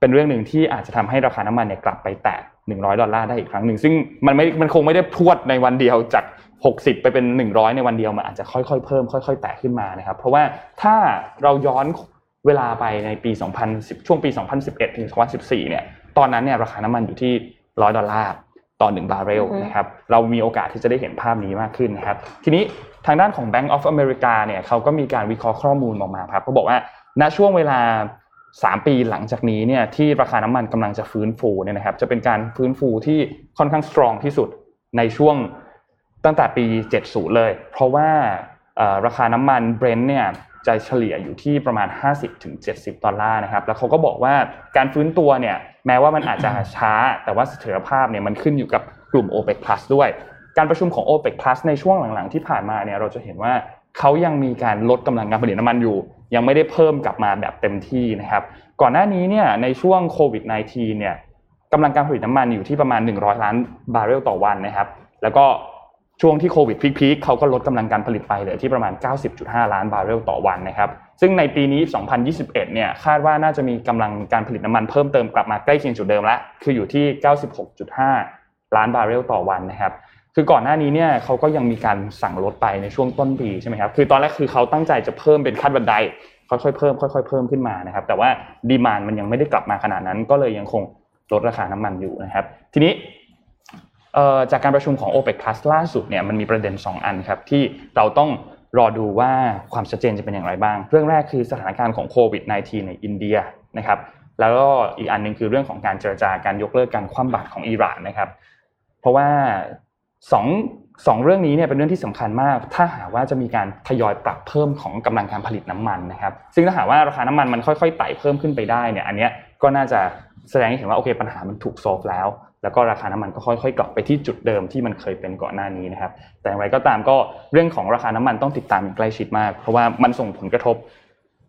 เป็นเรื่องหนึ่งที่อาจจะทำให้ราคาน้ำมันเนี่ยกลับไปแตะ100 ดอลลาร์ได้อีกครั้งหนึ่งซึ่งมันไม่มันคงไม่ได้พรวดในวันเดียวจาก 60 ไปเป็น 100 ในวันเดียวมันอาจจะค่อยๆเพิ่มค่อย ๆ แตะขึ้นมานะครับ เพราะว่าถ้าเราย้อน เวลาไปในปี 2010 ช่วงปี 2011 ถึง 2014 เนี่ย ตอนนั้นเนี่ยราคาน้ำมันอยู่ที่ 100 ดอลลาร์ต่อ 1 บาร์เรลอือฮึนะครับ เรามีโอกาสที่จะได้เห็นภาพนี้มากขึ้นนะครับ ทีนี้ทางด้านของ Bank of America เนี่ยเขาก็มีการวิเคราะห์ข้อมูลออกมาครับเขาบอกว่าณช่วงเวลา 3 ปีหลังจากนี้เนี่ยที่ราคาน้ำมันกำลังจะฟื้นฟูเนี่ยนะครับ จะเป็นการฟื้นฟูที่ค่อนข้างสตรองที่สุดในช่วงตั้งแต่ปี 70 เลย เพราะว่าเอ่อราคาน้ำมันเบรนท์เนี่ย จะเฉลี่ยอยู่ที่ประมาณ 50-70 ดอลลาร์นะครับ แล้วเขาก็บอกว่าการฟื้นตัวเนี่ยแม้ว่ามันอาจจะช้า แต่ว่าเสถียรภาพเนี่ยมันขึ้นอยู่กับกลุ่ม OPEC Plus ด้วย การประชุมของ OPEC Plus ในช่วงหลังๆ ที่ผ่านมาเนี่ยเราจะเห็นว่าเขายังมีการลดกำลังการผลิตน้ำมันอยู่ ยังไม่ได้เพิ่มกลับมาแบบเต็มที่นะครับ ก่อนหน้านี้เนี่ยในช่วงโควิด -19 เนี่ยกำลังการผลิตน้ำมันอยู่ที่ประมาณ 100 ล้านบาร์เรลต่อวันนะครับ แล้วก็ ช่วงที่โควิด peak ๆเขาก็ลดกำลังการผลิตไปเหลือที่ประมาณ 90.5 ล้านบาร์เรลต่อวันนะครับ ซึ่งในปีนี้ 2021 เนี่ยคาดว่าน่าจะมีกำลังการผลิตน้ำมันเพิ่มเติมกลับมาใกล้เคียงจุดเดิมแล้วคืออยู่ที่ 96.5 ล้านบาร์เรลต่อวันนะครับ คือก่อนหน้านี้เนี่ยเขาก็ยังมีการสั่งลดไปในช่วงต้นปีใช่ไหมครับ คือตอนแรกคือเขาตั้งใจจะเพิ่มเป็นขั้นบันไดค่อยๆเพิ่มค่อยๆเพิ่มขึ้นมานะครับ แต่ว่าดีมานมันยังไม่ได้กลับมาขนาดนั้น ก็เลยยังคงลดราคาน้ำมันอยู่นะครับ ทีนี้ จากการประชุมของ OPEC Plus ล่าสุดเนี่ยมันมีประเด็น 2 อันครับที่เราต้องรอดูว่าความชัดเจนจะเป็นอย่างไรบ้าง เรื่องแรกคือสถานการณ์ของโควิด -19 ในอินเดียนะครับแล้วก็อีกอันหนึงคือเรื่องของการเจรจาการยกเลิกการคว่ำบาตรของอิหร่านนะครับ เพราะว่าสองสองเรื่องนี้เนี่ยเป็นเรื่องที่สำคัญมาก ถ้าหากว่าจะมีการทยอยปรับเพิ่มของกำลังการผลิตน้ำมันนะครับ ซึ่งถ้าหากว่าราคาน้ำมันมันค่อยๆไต่เพิ่มขึ้นไปได้เนี่ย อันเนี้ยก็น่าจะแสดงให้เห็นว่าโอเคปัญหามันถูกโซฟแล้ว แล้วก็ราคาน้ำมันก็ค่อยๆกลับไปที่จุดเดิมที่มันเคยเป็นก่อนหน้านี้นะครับ แต่อย่างไรก็ตามก็เรื่องของราคาน้ำมันต้องติดตามอย่างใกล้ชิดมาก เพราะว่ามันส่งผลกระทบ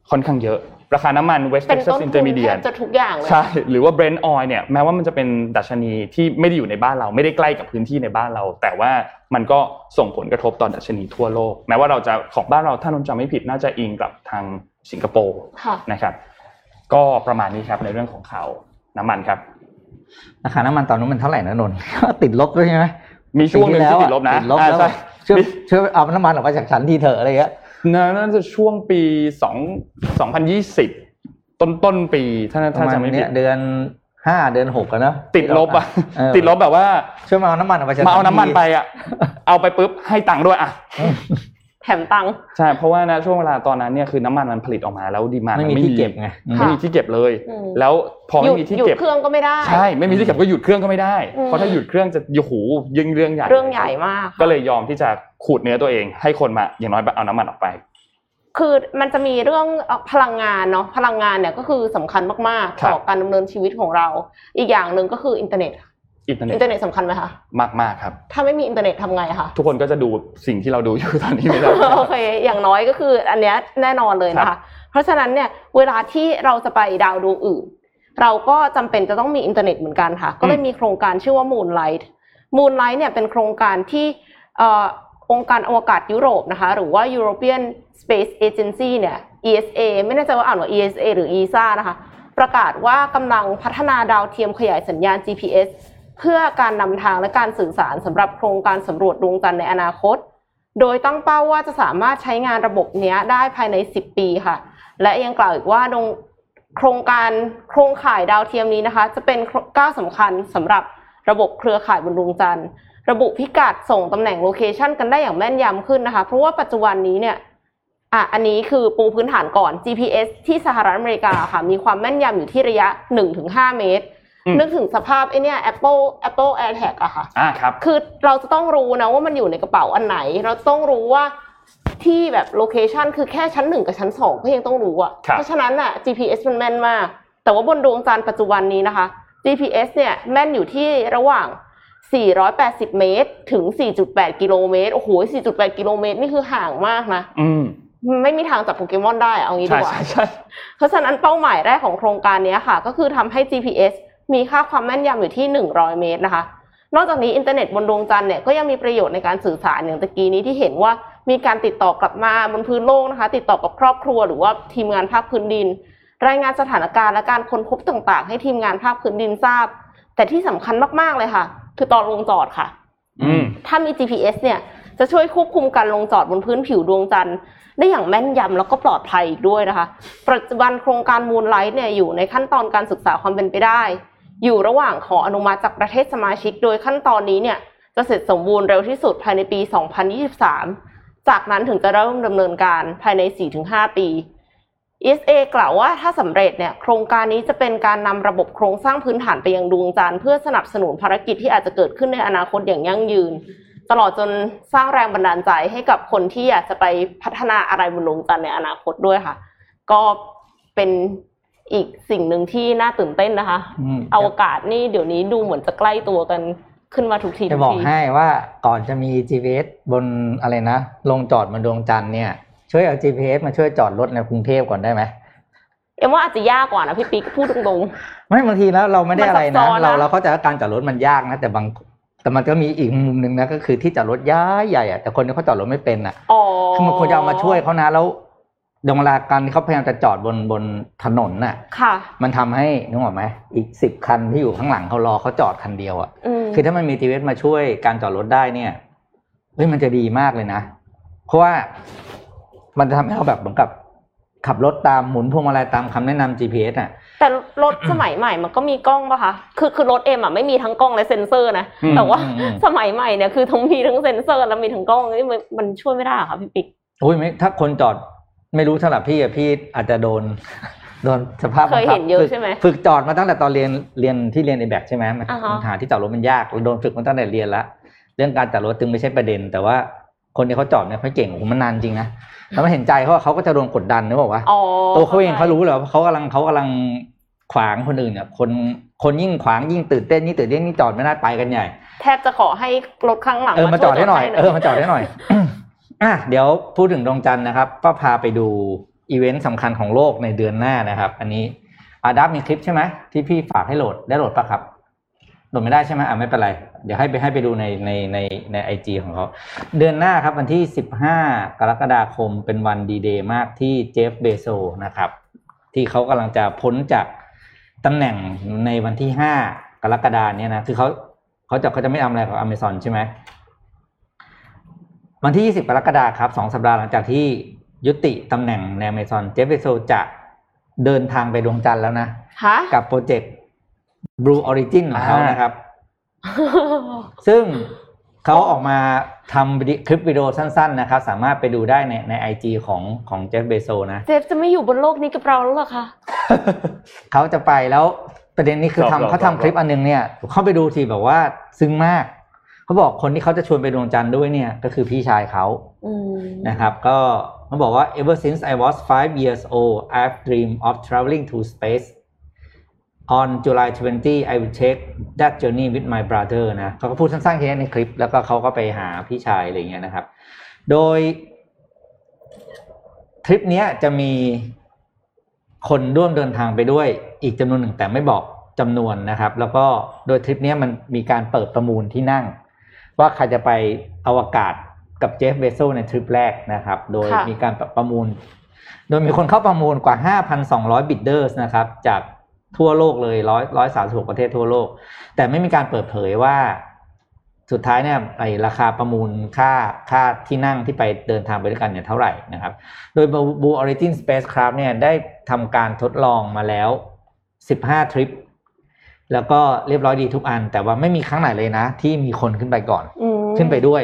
ค่อนข้างเยอะ ราคาน้ำมัน West เป็น Texas ต้นทุนแท Intermediate บจะทุกอย่างเลยใช่หรือว่า Brent oil เนี่ยแม้ว่ามันจะเป็นดัชนีที่ไม่ได้อยู่ในบ้านเราไม่ได้ใกล้กับพื้นที่ในบ้านเรา แต่ว่ามันก็ส่งผลกระทบต่อดัชนีทั่วโลก แม้ว่าเราจะของบ้านเราถ้านนท์จำไม่ผิดน่าจะอิงกับทางสิงคโปร์ค่ะนะครับก็ประมาณนี้ครับในเรื่องของข่าวน้ำมันครับ ราคาน้ำมันตอนนั้นมันเท่าไหร่นะนนท์ติดลบด้วยใช่ไหมมีช่วงหนึ่งที่ติดลบนะติดลบอ่าแล้วใช่ช่วยช่วยเอาน้ำมันออกมาจากฉันทีเถอะอะไรเงี้ยน่าจะช่วงปีสองสองพันยี่สิบต้นต้นปีถ้าปถ้าระมาณจำไม่ผิเนี้ดยเดือนห้าเดือนหกอะเนอะติดลบอะเออติดลบแบบว่าช่วยมาเอาน้ำมันออกมาจากมาเอาน้ำมันทีไปอะเอาไปปุ๊บให้ตังค์ด้วยอะ แถมตังค์ใช่เพราะว่านะช่วงเวลาตอนนั้นเนี่ยคือน้ำมันมันผลิตออกมาแล้วดีมานไม่มันมีที่เก็บไงอืมไม่มีที่เก็บเลยอืมแล้วพอหยุไม่ดมีที่หยุดเก็บเครื่องก็ไม่ได้ใช่ไม่มีที่เก็บก็หยุดเครื่องก็ไม่ได้อืมเพราะถ้าหยุดเครื่องจะโอ้โหยิ่งเรื่องใหญ่เรื่องใหญ่มากค่ะก็เลยยอมที่จะขูดเนื้อตัวเอง ให้คนมาอย่างน้อยเอาน้ำมันออกไป คือมันจะมีเรื่องเอ่อพลังงานเนาะพลังงานเนี่ยก็คือสำคัญมากครัๆบต่อการดำเนินชีวิตของเรา อีกอย่างหนึ่งก็คืออินเทอร์เน็ต อินเทอร์เน็อิตนเทอร์เน็ตสำคัญไหมคะมากมากๆครับ ถ้าไม่มีอินเทอร์เน็ตทำไงคะทุกคนก็จะดูสิ่งที่เราดูอยู่ตอนนี้ไม่ได้โอเค อย่างน้อยก็คืออันเนี้ยแน่นอนเลยนะครัคะบเพราะฉะนั้นเนี่ยเวลาที่เราจะไปดาวดวงอื่น เราก็จำเป็นจะต้องมีอินเทอร์เน็ตเหมือนกันค่ะ ก็เลยมีโครงการชื่อว่า Moonlight Moonlight เนี่ยเป็นโครงการที่เอ่อองค์การอวกาศยุโรปนะคะ หรือว่า European Space Agency เนี่ย ESA ไม่แน่ใจว่าอ่านว่า ESA หรือ ESA นะคะ ประกาศว่ากำลังพัฒนาดาวเทียมขยายสัญญาณ GPS เพื่อการนำทางและการสื่อสารสำหรับโครงการสำรวจดวงจันทร์ในอนาคต โดยตั้งเป้าว่าจะสามารถใช้งานระบบนี้ได้ภายใน 10 ปีค่ะ และยังกล่าวอีกว่าโครงการโครงข่ายดาวเทียมนี้นะคะ จะเป็นก้าวสำคัญสำหรับระบบเครือข่ายบนดวงจันทร์ระบุพิกัดส่งตำแหน่งโลเคชันกันได้อย่างแม่นยำขึ้นนะคะ เพราะว่าปัจจุบันนี้เนี่ยอะอันนี้คือปูพื้นฐานก่อน GPS ที่สหรัฐอเมริกาค่ะ มีความแม่นยำอยู่ที่ระยะ 1-5 เมตร นึกถึงสภาพไอเนี่ย Apple Apple AirTag อะค่ะอ่าครับ คือเราจะต้องรู้นะว่ามันอยู่ในกระเป๋าอันไหน เราต้องรู้ว่าที่แบบ location คือแค่ชั้นหนึ่งกับชั้นสองก็ยังต้องรู้อะครับเพราะฉะนั้นอะ GPS มันแม่นมาก แต่ว่าบนดวงจันทร์ปัจจุบันนี้นะคะ GPS เนี่ยแม่นอยู่ที่ระหว่าง 480 เมตร ถึง 4.8 กิโลเมตร โอ้โห 4.8 กิโลเมตร นี่คือห่างมากนะ อืม ไม่มีทางจับโปเกมอนได้อะเอางี้ดีใช่กว่าใช่ใช่เพราะฉะนั้นเป้าหมายแรกของโครงการนี้ค่ะ ก็คือทำให้ GPS มีค่าความแม่นยำอยู่ที่ 100 เมตรนะคะ นอกจากนี้อินเทอร์เน็ตบนดวงจันทร์เนี่ยก็ยังมีประโยชน์ในการสื่อสารอย่างตะกี้นี้ที่เห็นว่ามีการติดต่อกลับมาบนพื้นโลกนะคะ ติดต่อกับครอบครัวหรือว่าทีมงานภาคพื้นดิน รายงานสถานการณ์และการค้นพบต่างๆ ให้ทีมงานภาคพื้นดินทราบ แต่ที่สำคัญมากๆเลยค่ะ คือตอนลงจอดค่ะอืมถ้ามี GPS เนี่ยจะช่วยควบคุมการลงจอดบนพื้นผิวดวงจันทร์ได้อย่างแม่นยำแล้วก็ปลอดภัยอีกด้วยนะคะ ปัจจุบันโครงการมูนไลท์เนี่ยอยู่ในขั้นตอนการศึกษาความเป็นไปได้ อยู่ระหว่างขออนุมัติจากประเทศสมาชิก โดยขั้นตอนนี้เนี่ยจะเสร็จสมบูรณ์เร็วที่สุดภายในปี 2023 จากนั้นถึงจะเริ่มดำเนินการภายใน 4-5 ปี ESA กล่าวว่าถ้าสำเร็จเนี่ยโครงการนี้จะเป็นการนำระบบโครงสร้างพื้นฐานไปยังดวงจันทร์เพื่อสนับสนุนภารกิจที่อาจจะเกิดขึ้นในอนาคตอย่างยั่งยืน ตลอดจนสร้างแรงบันดาลใจให้กับคนที่อยากจะไปพัฒนาอะไรบนดวงจันทร์ในอนาคตด้วยค่ะ ก็เป็น อีกสิ่งหนึ่งที่น่าตื่นเต้นนะคะอืมอวกาศนี่เดี๋ยวนี้ดูเหมือนจะใกล้ตัวกันขึ้นมาทุกทีจะทุกบอกทีให้ว่าก่อนจะมี GPS บนอะไรนะ ลงจอดบนดวงจันทร์เนี่ย ช่วยเอา GPS มาช่วยจอดรถในกรุงเทพก่อนได้ไหมเอ็มว่าอาจจะยากกว่านะพี่ปิ๊กพูดตรงไม่บางทีแล้วเราไม่ได้อะไรมันซันะบซ้อนนะเราเราเข้าใจว่าการจอดรถมันยากนะ แต่บางแต่มันก็มีอีกมุมหนึ่งนะก็คือที่จอดรถย้ายใหญ่อะแต่คนที่เขาจอดรถไม่เป็นอะๆอ๋อคือมันควรจะเอามาช่วยเขานะแล้ว ดวงเวลาการที่เขาพยายามจะจอดบนบนถนนน่ะ ค่ะ มันทำให้นึกออกไหมอีกสิบคันที่อยู่ข้างหลังเขารอเขาจอดคันเดียวอะอืมคือถ้ามันมีทีเวสมาช่วยการจอดรถได้เนี่ย เฮ้ยมันจะดีมากเลยนะ เพราะว่ามันจะทำให้เราแบบเหมือนกับขับรถตามหมุนพวงมาลัยตามคำแนะนำ GPS อะ แต่รถสมัยใหม่มันก็มีกล้องปะคะ คือคือรถเอ็มอะไม่มีทั้งกล้องและเซ็นเซอร์นะอืมแต่ว่าอืมอืมสมัยใหม่เนี่ยคือทั้งมีทั้งเซ็นเซอร์ แล้วมีทั้งกล้องนี่มันมันช่วยไม่ได้เหรอค่ะพี่ปิ๊กโอ้ยไม่ถ้าคนจอด ไม่รู้สำหรับพี่อะพี่อาจจะโดนโดนสภาพเคยเห็นเยอะฝึกใช่ไหมฝึกจอดมาตั้งแต่ตอนเรียนเรียนที่เรียนเอแบคใช่ไหมมันอ่าฮะปัญหาที่จอดรถมันยากเราโดนฝึกมาตั้งแต่เรียนละเรื่องการจอดรถจึงไม่ใช่ประเด็น แต่ว่าคนที่เขาจอดเนี่ยเขาเก่งโอ้โหมันนานจริงนะแล้วมันเห็นใจเขาว่าเขาก็จะโดนกดดันนึกบอกว่าอ๋อตัวเขาเองเขารู้เลยว่าเขากำลังเขากำลังขวางคนอื่นเนี่ยคนคนยิ่งขวางยิ่งตื่นเต้นยิ่งตื่นเต้นยิ่งจอดไม่ได้ไปกันใหญ่ แทบจะขอให้รถข้างหลังเออมาจอดให้หน่อยช่วเออมาจอดให้หน่อย อะเดี๋ยวพูดถึงดวงจันทร์นะครับ ก็พาไปดูอีเวนต์สำคัญของโลกในเดือนหน้านะครับ อันนี้อาดับมีคลิปใช่ไหมที่พี่ฝากให้โหลดได้โหลดปะครับโหลดไม่ได้ใช่ไหมอะไม่เป็นไร เดี๋ยวให้ไปให้ไปดูในในในในไอจของเขาเดือนหน้าครับวันที่สิบห้ากรกฎาคมเป็นวันดีเดย์มากที่เจฟฟ์ เบโซสนะครับ ที่เขากำลังจะพ้นจากตำแหน่งในวันที่ห้ากรกฎาเนี่ยนะคือเขาเขาจะเขาจะไม่ทำอะไรกับอเมซอนใช่ไหม วันที่ 20 กรกฎาคมครับสองสัปดาห์หลังจากที่ยุติตำแหน่งในอเมซอนเจฟฟ์ เบโซสจะเดินทางไปดวงจันทร์แล้วนะ ฮะ กับโปรเจกต์ Blue Origin ของเขานะครับ ซึ่งเขาออกมาทำวิดีคลิปวิดีโอสั้นๆนะครับ สามารถไปดูได้ในในไอจของของเจฟเบโซนะ เจฟจะไม่อยู่บนโลกนี้กับเราแล้วเหรอคะเขาจะไปแล้วประเด็นนี้คือครับทำเขาครับทำคลิปอันนึงเนี่ยเข้าไปดูทีแบบว่าซึ้งมาก เขาบอกคนที่เขาจะชวนไปดวงจันทร์ด้วยเนี่ยก็คือพี่ชายเขาอืมนะครับก็เขาบอกว่า ever since I was five years old I've dreamed of traveling to space on July 20 I will take that journey with my brother นะเขาก็พูดสั้นๆแค่นี้ในคลิป แล้วก็เขาก็ไปหาพี่ชายอะไรอย่างเงี้ยนะครับ โดยทริปเนี้ยจะมีคนร่วมเดินทางไปด้วยอีกจำนวนหนึ่งแต่ไม่บอกจำนวนนะครับ แล้วก็โดยทริปเนี้ยมันมีการเปิดประมูลที่นั่ง ว่าใครจะไปอวกาศกับเจฟเบโซในทริปแรกนะครับ โดยค่ะมีการประมูล โดยมีคนเข้าประมูลกว่า 5,200 บิดเดอร์สนะครับ จากทั่วโลกเลยร้อยร้อยสามสิบหกประเทศทั่วโลก แต่ไม่มีการเปิดเผยว่า สุดท้ายเนี่ยไอราคาประมูลค่าค่าที่นั่งที่ไปเดินทางไปด้วยกันเนี่ยเท่าไหร่นะครับ โดย Blue Origin Spacecraft เนี่ยได้ทำการทดลองมาแล้ว 15 ทริป แล้วก็เรียบร้อยดีทุกอัน แต่ว่าไม่มีครั้งไหนเลยนะ ที่มีคนขึ้นไปก่อนอืมขึ้นไปด้วย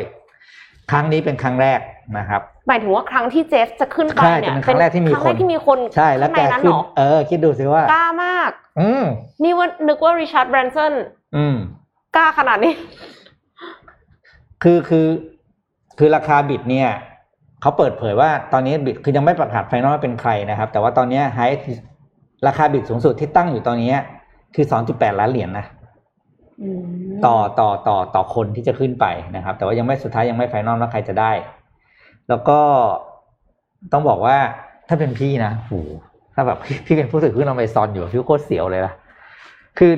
ครั้งนี้เป็นครั้งแรกนะครับหมายถึงว่าครั้งที่เจฟจะขึ้นไปใช่เนี่ยเป็นครั้งแรกที่มีครั้งแรกคนที่มีคนใช่แล้วแกข้างในนั้นขึ้เหนรอเออ คิดดูสิว่ากล้ามาก อืมนี่ว่านึกว่าริชาร์ดแบรนสันอืมกล้าขนาดนี้ คือคือคือราคาบิตเนี่ยเขาเปิดเผยว่าตอนนี้บิตคือยังไม่ประกาศไฟนอลว่าเป็นใครนะครับ แต่ว่าตอนเนี้ไฮราคาบิตสูงสุดที่ตั้งอยู่ตอนนี้ คือ2.8ล้านเหรียญนะต่อต่อต่อต่อคนที่จะขึ้นไปนะครับ แต่ว่ายังไม่สุดท้ายยังไม่ไฟนอลว่าใครจะได้ แล้วก็ต้องบอกว่าถ้าเป็นพี่นะโหถ้าแบบพี่พี่เป็นผู้ถือขึ้นอเมซอนอยู่พี่โคตรเสียวเลยนะคือ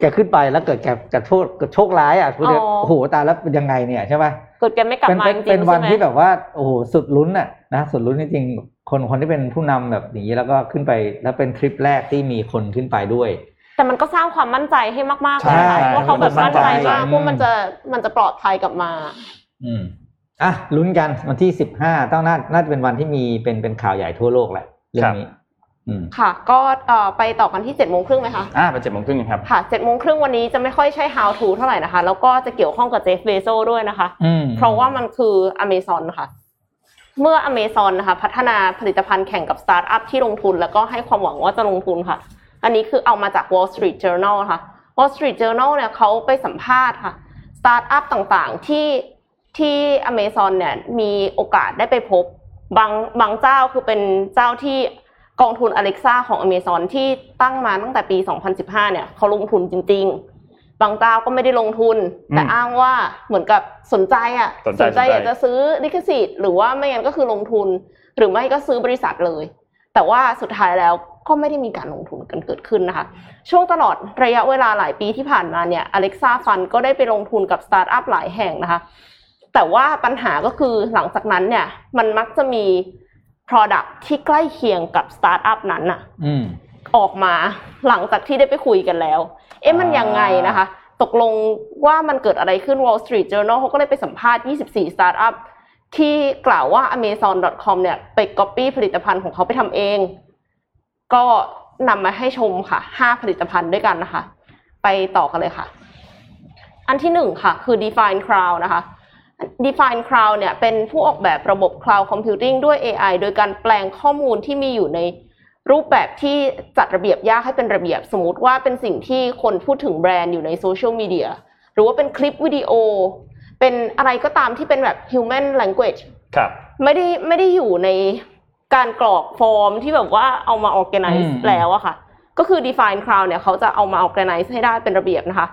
แกขึ้นไปแล้วเกิดแกแกโทษโชคร้ายอะพูดเลยอ๋อโอ้โหตายแล้วเป็นยังไงเนี่ยใช่ปะเกิดแกไม่กลับเป็นมาเป็นจริเป็งนๆวันใช่ไหมที่แบบว่าโอ้โหสุดลุ้นอะนะสุดลุ้นจริงๆคนคนที่เป็นผู้นำแบบนี้แล้วก็ขึ้นไปแล้วเป็นทริปแรกที่มีคนขึ้นไปด้วย แต่มันก็สร้างความมั่นใจให้มากๆใช่เลยนะคะว่าเขาแบบมั่นใจมั่นใจมากว่ามันจะมันจะปลอดภัยกลับมา อืมอะลุ้นกันวันที่สิบห้าต้องน่าน่าจะเป็นวันที่มีเป็นเป็นข่าวใหญ่ทั่วโลกแหละเรื่องนี้อืมค่ะ ก็เอ่อไปต่อกันที่เจ็ดโมงครึ่งไหมคะอ่าเป็นเจ็ดโมงครึ่งครับค่ะเจ็ดโมงครึ่งวันนี้จะไม่ค่อยใช่ how to เท่าไหร่นะคะ แล้วก็จะเกี่ยวข้องกับเจฟฟ์ เบโซสด้วยนะคะอืมเพราะว่ามันคือ Amazon ค่ะ เมื่อ Amazon นะคะ พัฒนาผลิตภัณฑ์แข่งกับสตาร์ทอัพที่ลงทุน แล้วก็ให้ความหวังว่าจะลงทุนค่ะ อันนี้คือเอามาจาก Wall Street Journal ค่ะ Wall Street Journal เนี่ยเขาไปสัมภาษณ์ค่ะสตาร์ทอัพต่างๆที่ที่ Amazon เนี่ยมีโอกาสได้ไปพบบางบางเจ้าคือเป็นเจ้าที่กองทุน Alexa ของ Amazon ที่ตั้งมาตั้งแต่ปี 2015 เนี่ยเขาลงทุนจริง ๆ บางเจ้าก็ไม่ได้ลงทุน แต่อืมอ้างว่าเหมือนกับสนใจอะสนใจสนใจอยากจะซื้อลิขสิทธิ์หรือว่าไม่งั้นก็คือลงทุน หรือไม่ก็ซื้อบริษัทเลย แต่ว่าสุดท้ายแล้ว ก็ไม่ได้มีการลงทุนกันเกิดขึ้นนะคะ ช่วงตลอดระยะเวลาหลายปีที่ผ่านมาเนี่ย Alexa Fund ก็ได้ไปลงทุนกับสตาร์ทอัพหลายแห่งนะคะ แต่ว่าปัญหาก็คือหลังจากนั้นเนี่ย มันมักจะมี Product ที่ใกล้เคียงกับสตาร์ทอัพนั้นอะอืมออกมาหลังจากที่ได้ไปคุยกันแล้ว เอ๊ะมันยังไงนะคะ ตกลงว่ามันเกิดอะไรขึ้น Wall Street Journal เขาก็เลยไปสัมภาษณ์ 24 สตาร์ทอัพที่กล่าวว่า Amazon.com เนี่ยไป copy ผลิตภัณฑ์ของเขาไปทำเอง ก็นำมาให้ชมค่ะ5ผลิตภัณฑ์ด้วยกันนะคะ ไปต่อกันเลยค่ะ อันที่หนึ่งค่ะ คือ Define Cloud นะคะ Define Cloud เนี่ยเป็นผู้ออกแบบระบบ Cloud Computing ด้วย AI โดยการแปลงข้อมูลที่มีอยู่ในรูปแบบที่จัดระเบียบยากให้เป็นระเบียบสมมติว่าเป็นสิ่งที่คนพูดถึงแบรนด์อยู่ในโซเชียลมีเดียหรือว่าเป็นคลิปวิดีโอ เป็นอะไรก็ตามที่เป็นแบบ human language ครับไม่ได้ไม่ได้อยู่ใน การกรอกฟอร์มที่แบบว่าเอามา organize อืมแล้วอะค่ะ ก็คือ define cloud เนี่ยเขาจะเอามา organize ให้ได้เป็นระเบียบนะคะ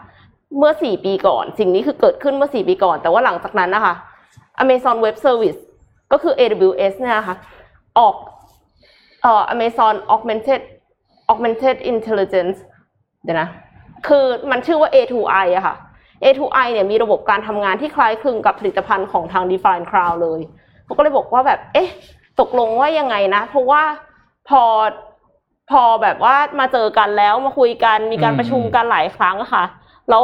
เมื่อ 4 ปีก่อน สิ่งนี้คือเกิดขึ้นเมื่อ 4 ปีก่อน แต่ว่าหลังจากนั้นนะคะ Amazon Web Service ก็คือ AWS เนี่ยนะคะออกเอ่อ Amazon Augmented Augmented Intelligence เดี๋ยวนะ คือมันชื่อว่า A2i อะค่ะ A2i เนี่ยมีระบบการทำงานที่คล้ายคลึงกับผลิตภัณฑ์ของทาง Define Cloud เลยเขาก็เลยบอกว่าแบบ เอ๊ะ ตกลงว่ายังไงนะ เพราะว่าพอพอแบบว่ามาเจอกันแล้วมาคุยกันมีการอืมประชุมกันหลายครั้งอะค่ะ แล้ว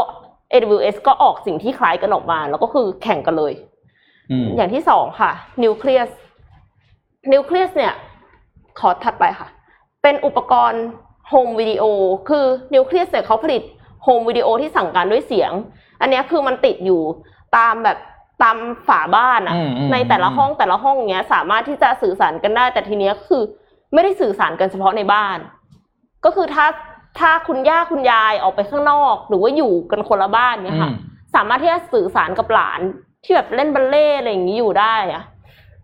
AWS ก็ออกสิ่งที่คล้ายกันออกมา แล้วก็คือแข่งกันเลยอืมอย่างที่สองค่ะ Nucleus Nucleus เนี่ย ขอถัดไปค่ะ เป็นอุปกรณ์โฮมวิดีโอคือ Nucleus เนี่ยเขาผลิตโฮมวิดีโอที่สั่งการด้วยเสียง อันเนี้ยคือมันติดอยู่ตามแบบ ตามฝาบ้านอะอืมอืมในแต่ละห้องแต่ละห้องอย่างเงี้ย สามารถที่จะสื่อสารกันได้ แต่ทีเนี้ยคือ ไม่ได้สื่อสารกันเฉพาะในบ้าน ก็คือถ้าถ้าคุณย่าคุณยายออกไปข้างนอก หรือว่าอยู่กันคนละบ้านเนี่ยค่ะอืมสามารถที่จะสื่อสารกับหลานที่แบบเล่นบัลเล่ต์อะไรอย่างนี้อยู่ได้อะ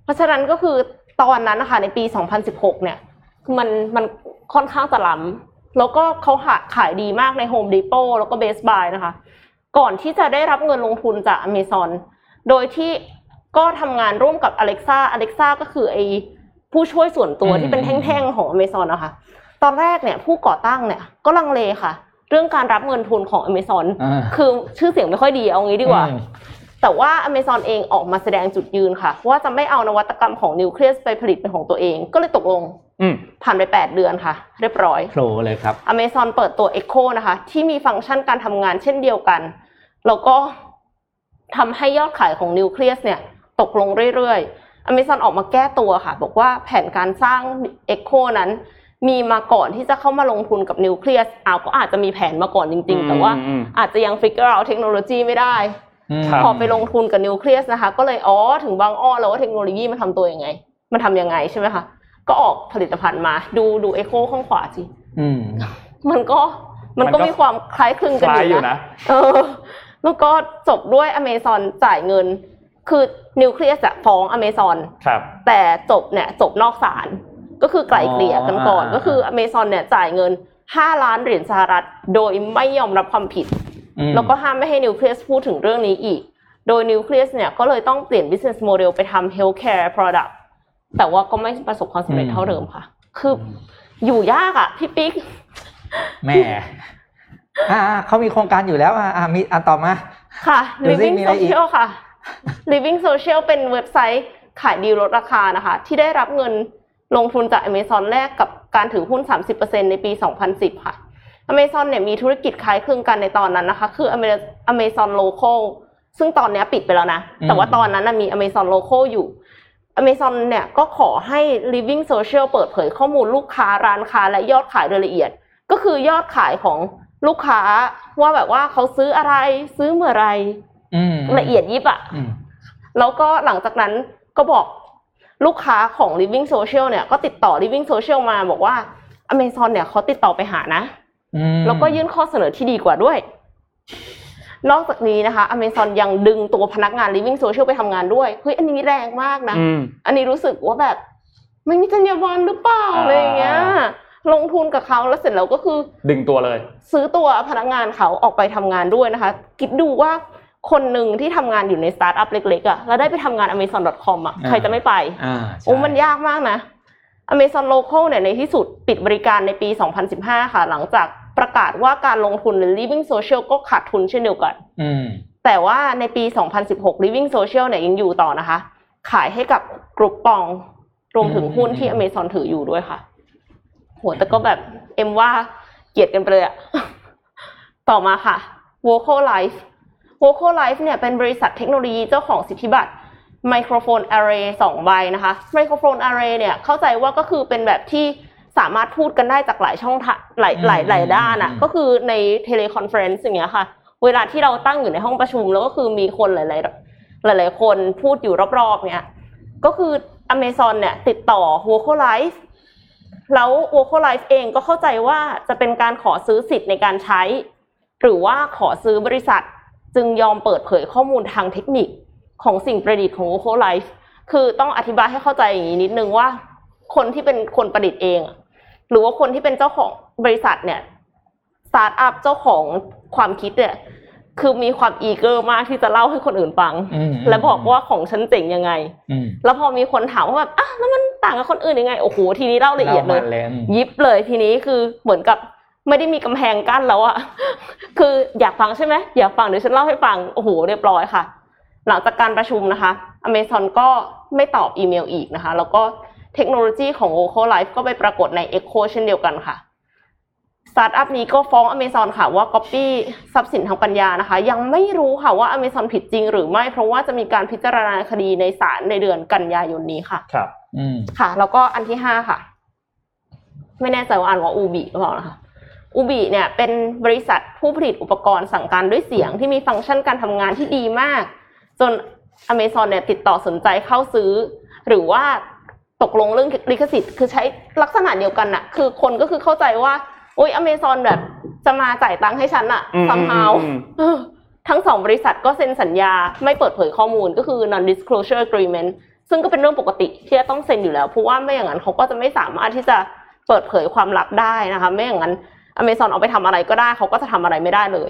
เพราะฉะนั้นก็คือตอนนั้นนะคะในปี 2016 เนี่ยคือมันมันค่อนข้างจะล้ำแล้วก็เขาหาขายดีมากใน Home Depot แล้วก็ Best Buy นะคะ ก่อนที่จะได้รับเงินลงทุนจาก Amazon โดยที่ก็ทำงานร่วมกับ Alexa Alexa ก็คือไอผู้ช่วยส่วนตัวอืมที่เป็นแท่งๆของ Amazon นะคะ ตอนแรกเนี่ยผู้ก่อตั้งเนี่ยก็ลังเลค่ะ เรื่องการรับเงินทุนของ Amazon อ่าคือชื่อเสียงไม่ค่อยดีเอางี้ดีกว่าอืมแต่ว่า Amazon เองออกมาแสดงจุดยืนค่ะ ว่าจะไม่เอานวัตกรรมของนิวเคลียสไปผลิตเป็นของตัวเอง ก็เลยตกลงอืมผ่านไป 8 เดือนค่ะ เรียบร้อยโผล่เลยครับ Amazon เปิดตัว Echo นะคะ ที่มีฟังก์ชันการทำงานเช่นเดียวกันแล้วก็ ทำให้ยอดขายของนิวเคลียสเนี่ยตกลงเรื่อยๆ Amazon ออกมาแก้ตัวค่ะ บอกว่าแผนการสร้าง Echo นั้น มีมาก่อนที่จะเข้ามาลงทุนกับนิวเคลียสอ้าวก็อาจจะมีแผนมาก่อนจริง ๆ แต่ว่าอืมอาจจะยัง figure out เทคโนโลยีไม่ได้ครับพอไปลงทุนกับนิวเคลียสนะคะ ก็เลยอ๋อถึงบางอ้อแล้วว่าเทคโนโลยีมันทำตัวยังไง มันทำยังไงใช่ไหมคะก็ออกผลิตภัณฑ์มา ดูดูเอโคข้างขวาสิอืมมันก็มันมันก็ก็มีความคล้ายคลึงคกันล้ายออยู่ยู่นะนะเออ แล้วก็จบด้วยอเมซอนจ่ายเงิน คือนิวเคลียสจะฟ้องอเมซอนครับแต่จบเนี่ยจบนอกศาลก็คือไกลเกลี่ยกันก่อนอ๋อก็คืออเมซอนเนี่ยจ่ายเงิน 5 ล้านเหรียญสหรัฐ โดยไม่ยอมรับความผิดอืมแล้วก็ห้ามไม่ให้นิวเคลียสพูดถึงเรื่องนี้อีก โดยนิวเคลียสเนี่ยก็เลยต้องเปลี่ยน business model ไปทำ healthcare product แต่ว่าก็ไม่ประสบความสำเร็จเท่าเดิมค่ะ คืออยู่ยากอะพี่ปิ๊กแหม่ อ่าเขามีโครงการอยู่แล้วอ่าอ่ามีอันต่อมา ค่ะดูสิ Living มีอะไรอีก Social ค่ะ Living Social เป็นเว็บไซต์ขายดีลดราคานะคะ ที่ได้รับเงินลงทุนจาก Amazon แลกกับการถือหุ้น 30%ในปี 2010 ค่ะ Amazon เนี่ยมีธุรกิจคล้ายคลึงกันในตอนนั้นนะคะ คือ Ama- Amazon Local ซึ่งตอนเนี้ยปิดไปแล้วนะ แต่ว่าตอนนั้นนะมี Amazon Local อยู่ Amazon เนี่ยก็ขอให้ Living Social เปิดเผยข้อมูลลูกค้าร้านค้าและยอดขายโดยละเอียด ก็คือยอดขายของ ลูกค้าว่าแบบว่าเขาซื้ออะไรซื้อเมื่อไหรอืมละเอียดยิบอะอืมแล้วก็หลังจากนั้นก็บอกลูกค้าของ Living Social เนี่ยก็ติดต่อ Living Social มาบอกว่า Amazon เนี่ยเขาติดต่อไปหานะอืมแล้วก็ยื่นข้อเสนอที่ดีกว่าด้วย นอกจากนี้นะคะ Amazon ยังดึงตัวพนักงาน Living Social ไปทำงานด้วยเฮ้ยอันนี้แรงมากนะอืมอันนี้รู้สึกว่าแบบ ไม่มีจรรยาบรรณหรือเปล่าอ่าอะไรอย่างเงี้ย ลงทุนกับเขาแล้วเสร็จแล้วก็คือ ดึงตัวเลย ซื้อตัวพนักงานเขาออกไปทำงานด้วยนะคะ คิดดูว่าคนหนึ่งที่ทำงานอยู่ในสตาร์ทอัพเล็กๆอะ่ะแล้วได้ไปทำงาน amazon.com อะอ่าใครจะไม่ไปอ่าใช่โอ้มันยากมากนะ Amazon Local เนี่ยในที่สุดปิดบริการในปี 2015 ค่ะ หลังจากประกาศว่าการลงทุนใน Living Social ก็ขาดทุนเช่นเดียวกันอืมแต่ว่าในปี 2016 Living Social เนี่ยยังอยู่ต่อนะคะ ขายให้กับ Groupon รวมถึงหุ้นที่ Amazon ถืออยู่ด้วยค่ะ โหแต่ก็แบบเอ็มว่าเกลียดกันไปเลยอะต่อมาค่ะ Vocal Life Vocal Life เนี่ยเป็นบริษัทเทคโนโลยีเจ้าของสิทธิบัตรไมโครโฟน Array สองใบนะคะไมโครโฟน Array เนี่ยเข้าใจว่าก็คือเป็นแบบที่สามารถพูดกันได้จากหลายช่องทางหลายหลายหลายด้านอะอืมก็คือใน teleconference อย่างเงี้ยค่ะ เวลาที่เราตั้งอยู่ในห้องประชุมแล้วก็คือมีคนหลายๆหลายๆคนพูดอยู่รอบๆเนี่ยก็คือ Amazon เนี่ยติดต่อ Vocal Life แล้ว Vocal Life เองก็เข้าใจว่าจะเป็นการขอซื้อสิทธิ์ในการใช้ หรือว่าขอซื้อบริษัท จึงยอมเปิดเผยข้อมูลทางเทคนิคของสิ่งประดิษฐ์ของ Vocal Life คือต้องอธิบายให้เข้าใจอย่างนี้นิดนึงว่า คนที่เป็นคนประดิษฐ์เอง หรือว่าคนที่เป็นเจ้าของบริษัทเนี่ยสตาร์ทอัพเจ้าของความคิดเนี่ย คือมีความ eager มากที่จะเล่าให้คนอื่นฟังอืมและบอกว่าของฉันเจ๋งยังไงอืมแล้วพอมีคนถามว่าแบบอะแล้วมันต่างกับคนอื่นยังไงโอ้โหทีนี้เล่าละเอียดเลยรามาอืมยิบเลยทีนี้คือเหมือนกับไม่ได้มีกำแพงกั้นแล้วอะคืออยากฟังใช่ไหมอยากฟังเดี๋ยวฉันเล่าให้ฟังโอ้โหเรียบร้อยค่ะ หลังจากการประชุมนะคะ Amazon ก็ไม่ตอบอีเมลอีกนะคะ แล้วก็เทคโนโลยีของ Vocal Life ก็ไปปรากฏใน Echo เช่นเดียวกันค่ะส ตาร์ทอัพนี้ก็ฟ้อง Amazon ค่ะว่า Copy ทรัพย์สินทางปัญญานะคะ ยังไม่รู้ค่ะว่า Amazon ผิดจริงหรือไม่ เพราะว่าจะมีการพิจารณาคดีในศาลในเดือนกันยายนนี้ค่ะครับ อืมค่ะ แล้วก็อันที่ห้าค่ะ ไม่แน่ใจว่าอ่านว่าอูบิหรือเปล่านะคะอูบิเนี่ยเป็นบริษัทผู้ผลิตอุปกรณ์สั่งการด้วยเสียงที่มีฟังก์ชันการทำงานที่ดีมาก จน Amazon เนี่ยติดต่อสนใจเข้าซื้อ หรือว่าตกลงเรื่องลิขสิทธิ์ คือใช้ลักษณะเดียวกันน่ะคือคนก็คือเข้าใจว่า โอ้ย Amazon แบบจะมาจ่ายตังค์ให้ฉันอะอืม somehow อืมเออทั้งสองบริษัทก็เซ็นสัญญาไม่เปิดเผยข้อมูลก็คือ non disclosure agreement ซึ่งก็เป็นเรื่องปกติที่จะต้องเซ็นอยู่แล้ว เพราะว่าไม่อย่างนั้นเขาก็จะไม่สามารถที่จะเปิดเผยความลับได้นะคะ ไม่อย่างนั้น Amazon เอาไปทำอะไรก็ได้เขาก็จะทำอะไรไม่ได้เลย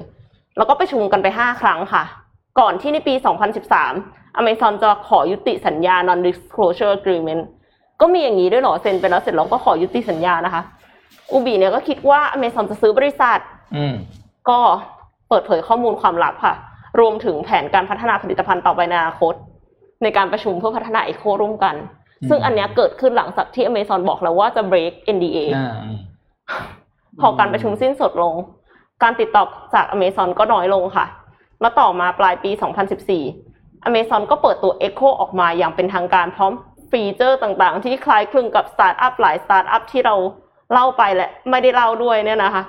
แล้วก็ประชุมกันไป 5 ครั้งค่ะ ก่อนที่ในปี 2013 Amazon จะขอยุติสัญญา non disclosure agreement ก็มีอย่างนี้ด้วยเหรอเซ็นไปแล้วเสร็จแล้วก็ขอยุติสัญญานะคะ อูบีเนี่ยก็คิดว่า Amazon จะซื้อบริษัท อืม ก็เปิดเผยข้อมูลความลับค่ะ รวมถึงแผนการพัฒนาผลิตภัณฑ์ต่อไปในอนาคต ในการประชุมเพื่อพัฒนา Echo ร่วมกันอืมซึ่งอันเนี้ยเกิดขึ้นหลังจากที่ Amazon บอกแล้วว่าจะ break NDA อ่าอืมพอการประชุมสิ้นสุดลง การติดต่อจาก Amazon ก็น้อยลงค่ะ แล้วต่อมาปลายปี 2014 Amazon ก็เปิดตัว Echo ออกมาอย่างเป็นทางการพร้อมฟีเจอร์ต่างๆ ที่คล้ายคลึงกับสตาร์ทอัพหลายสตาร์ทอัพที่เรา เล่าไปและไม่ได้เล่าด้วยเนี่ยนะคะ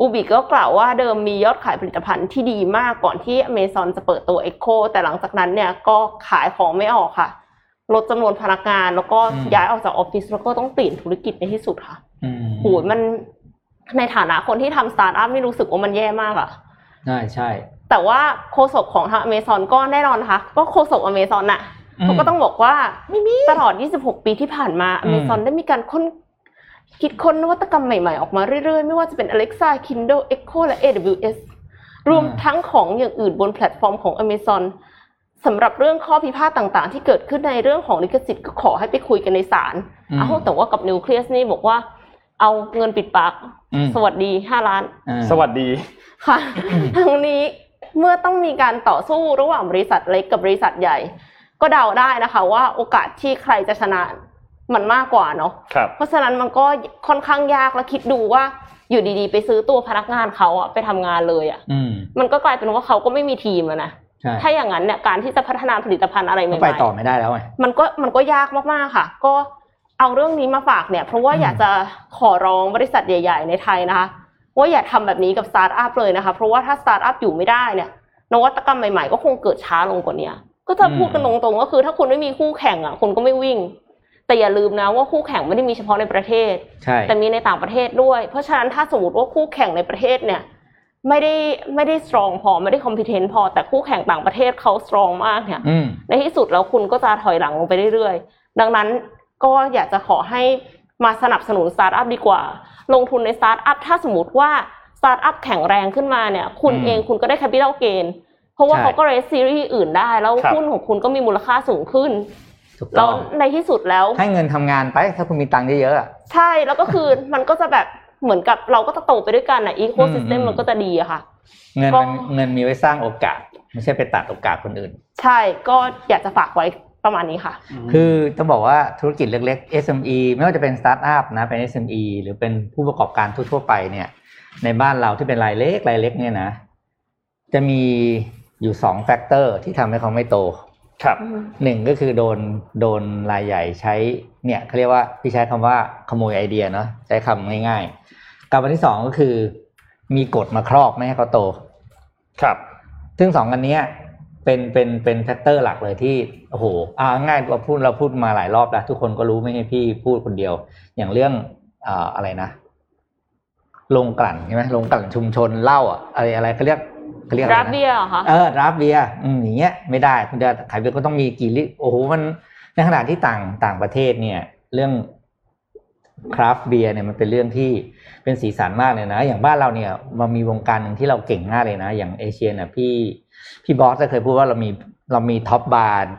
อูบิก็กล่าวว่าเดิมมียอดขายผลิตภัณฑ์ที่ดีมากก่อนที่ Amazon จะเปิดตัว Echo แต่หลังจากนั้นเนี่ยก็ขายของไม่ออกค่ะ ลดจำนวนพนักงานแล้วก็ย้ายออกจากออฟฟิศแล้วก็ต้องเปลี่ยนธุรกิจในที่สุดค่ะอืมโหยมันในฐานะคนที่ทำสตาร์ทอัพนี่รู้สึกว่ามันแย่มากอะใช่ใช่ แต่ว่าโฆษกของทางอเมซอนก็แน่นอนนะคะก็โฆษกอเมซอนน่ะอืมเขาก็ต้องบอกว่าตลอด 26 ปีที่ผ่านมาอเมซอนอืมได้มีการค้น คิดค้นนวัตกรรมใหม่ๆ ออกมาเรื่อยๆ ไม่ว่าจะเป็น Alexa Kindle Echo และ AWS รวมทั้งของอย่างอื่นบนแพลตฟอร์มของ Amazon สำหรับเรื่องข้อพิพาทต่างๆ ที่เกิดขึ้นในเรื่องของลิขสิทธิ์ก็ขอให้ไปคุยกันในศาลอืมอ้าวแต่ว่ากับ Nucleus นี่บอกว่า เอาเงินปิดปากอืมสวัสดีห้าล้านอ่าสวัสดีค่ะ ทั้งนี้เมื่อต้องมีการต่อสู้ระหว่างบริษัทเล็กกับบริษัทใหญ่ ก็เดาได้นะคะ ว่าโอกาสที่ใครจะชนะ มันมากกว่าเนาะครับเพราะฉะนั้นมันก็ค่อนข้างยากแล้วคิดดูว่าอยู่ดีๆ ไปซื้อตัวพนักงานเขาอะไปทำงานเลยอะอืมมันก็กลายเป็นว่าเขาก็ไม่มีทีมแล้วนะใช่ถ้าอย่างนั้นเนี่ยการที่จะพัฒนาผลิตภัณฑ์อะไรใหม่ก็ไปต่อไม่ได้แล้วไงๆมันก็มันก็ยากมากๆค่ะ ก็เอาเรื่องนี้มาฝากเนี่ย เพราะว่าอืมอยากจะขอร้องบริษัทใหญ่ ๆ ในไทยนะคะว่าอย่าทำแบบนี้กับสตาร์ทอัพเลยนะคะ เพราะว่าถ้าสตาร์ทอัพอยู่ไม่ได้เนี่ยนวัตกรรมใหม่ๆ ก็คงเกิดช้าลงกว่านี้ก็จะพูดกันตรงๆก็คือ ถ้าคุณไม่มีคู่แข่งอะคุณก็ไม่วิ่ง แต่อย่าลืมนะว่าคู่แข่งไม่ได้มีเฉพาะในประเทศ ใช่ แต่มีในต่างประเทศด้วย เพราะฉะนั้นถ้าสมมติว่าคู่แข่งในประเทศเนี่ยไม่ได้ไม่ได้ strong พอไม่ได้ competent พอแต่คู่แข่งต่างประเทศเขา strong มากเนี่ยอืม ในที่สุดแล้วคุณก็จะถอยหลังลงไปเรื่อยๆ ดังนั้นก็อยากจะขอให้มาสนับสนุนสตาร์ทอัพดีกว่า ลงทุนในสตาร์ทอัพถ้าสมมติว่าสตาร์ทอัพแข็งแรงขึ้นมาเนี่ย คุณอืมเองคุณก็ได้ capital gain เพราะว่าใช่เขาก็ raise series อื่นได้ แล้วครับ หุ้นของคุณก็มีมูลค่าสูงขึ้นถูกต้อง แล้วในที่สุดแล้ว ให้เงินทำงานไป ถ้าคุณมีตังค์เยอะๆอะใช่แล้วก็คือมันก็จะแบบเหมือนกับเราก็จะโตไปด้วยกันอะ ecosystem อืมมันก็จะดีอะค่ะ เงินก็มันเงินมีไว้สร้างโอกาส ไม่ใช่ไปตัดโอกาสคนอื่น ใช่ก็อยากจะฝากไว้ประมาณนี้ค่ะ คือต้องบอกว่าธุรกิจเล็กๆ SME ไม่ว่าจะเป็นสตาร์ทอัพนะเป็น SME หรือเป็นผู้ประกอบการทั่วๆไปเนี่ย ในบ้านเราที่เป็นรายเล็กรายเล็กเนี่ยนะ จะมีอยู่สอง factor ที่ทำให้เขาไม่โต ครับหนึ่งก็คือโดนโดนรายใหญ่ใช้เนี่ยเขาเรียกว่าพี่ใช้คำว่าขโมยไอเดียเนาะใช้คำง่ายๆกับอันที่สองก็คือ มีกฎมาครอบไม่ให้เขาโต ครับ ซึ่งสองอันเนี้ยเป็นเป็นเป็น factor หลักเลยที่โอ้โหอ่าง่ายเราพูดเราพูดมาหลายรอบแล้ว ทุกคนก็รู้ไม่ใช่พี่พูดคนเดียว อย่างเรื่องอ่าอะไรนะโรงกลั่นใช่ไหมโรงกลั่นชุมชนเหล้าอะอะไรอะไรเขาเรียก เขาเรียกอะไรรับนะเบียร์เหรอคะเออรับเบียร์อืมอย่างเงี้ยไม่ได้คุณจะขายเบียร์ก็ต้องมีกี่ลิตรโอ้โหมันในขณะที่ต่างต่างประเทศเนี่ย เรื่องคราฟต์เบียร์เนี่ยมันเป็นเรื่องที่เป็นสีสันมากเลยนะ อย่างบ้านเราเนี่ยมันมีวงการหนึ่งที่เราเก่งมากเลยนะ อย่างเอเชียเนี่ยพี่พี่บอสจะเคยพูดว่าเรามีเรามี top bar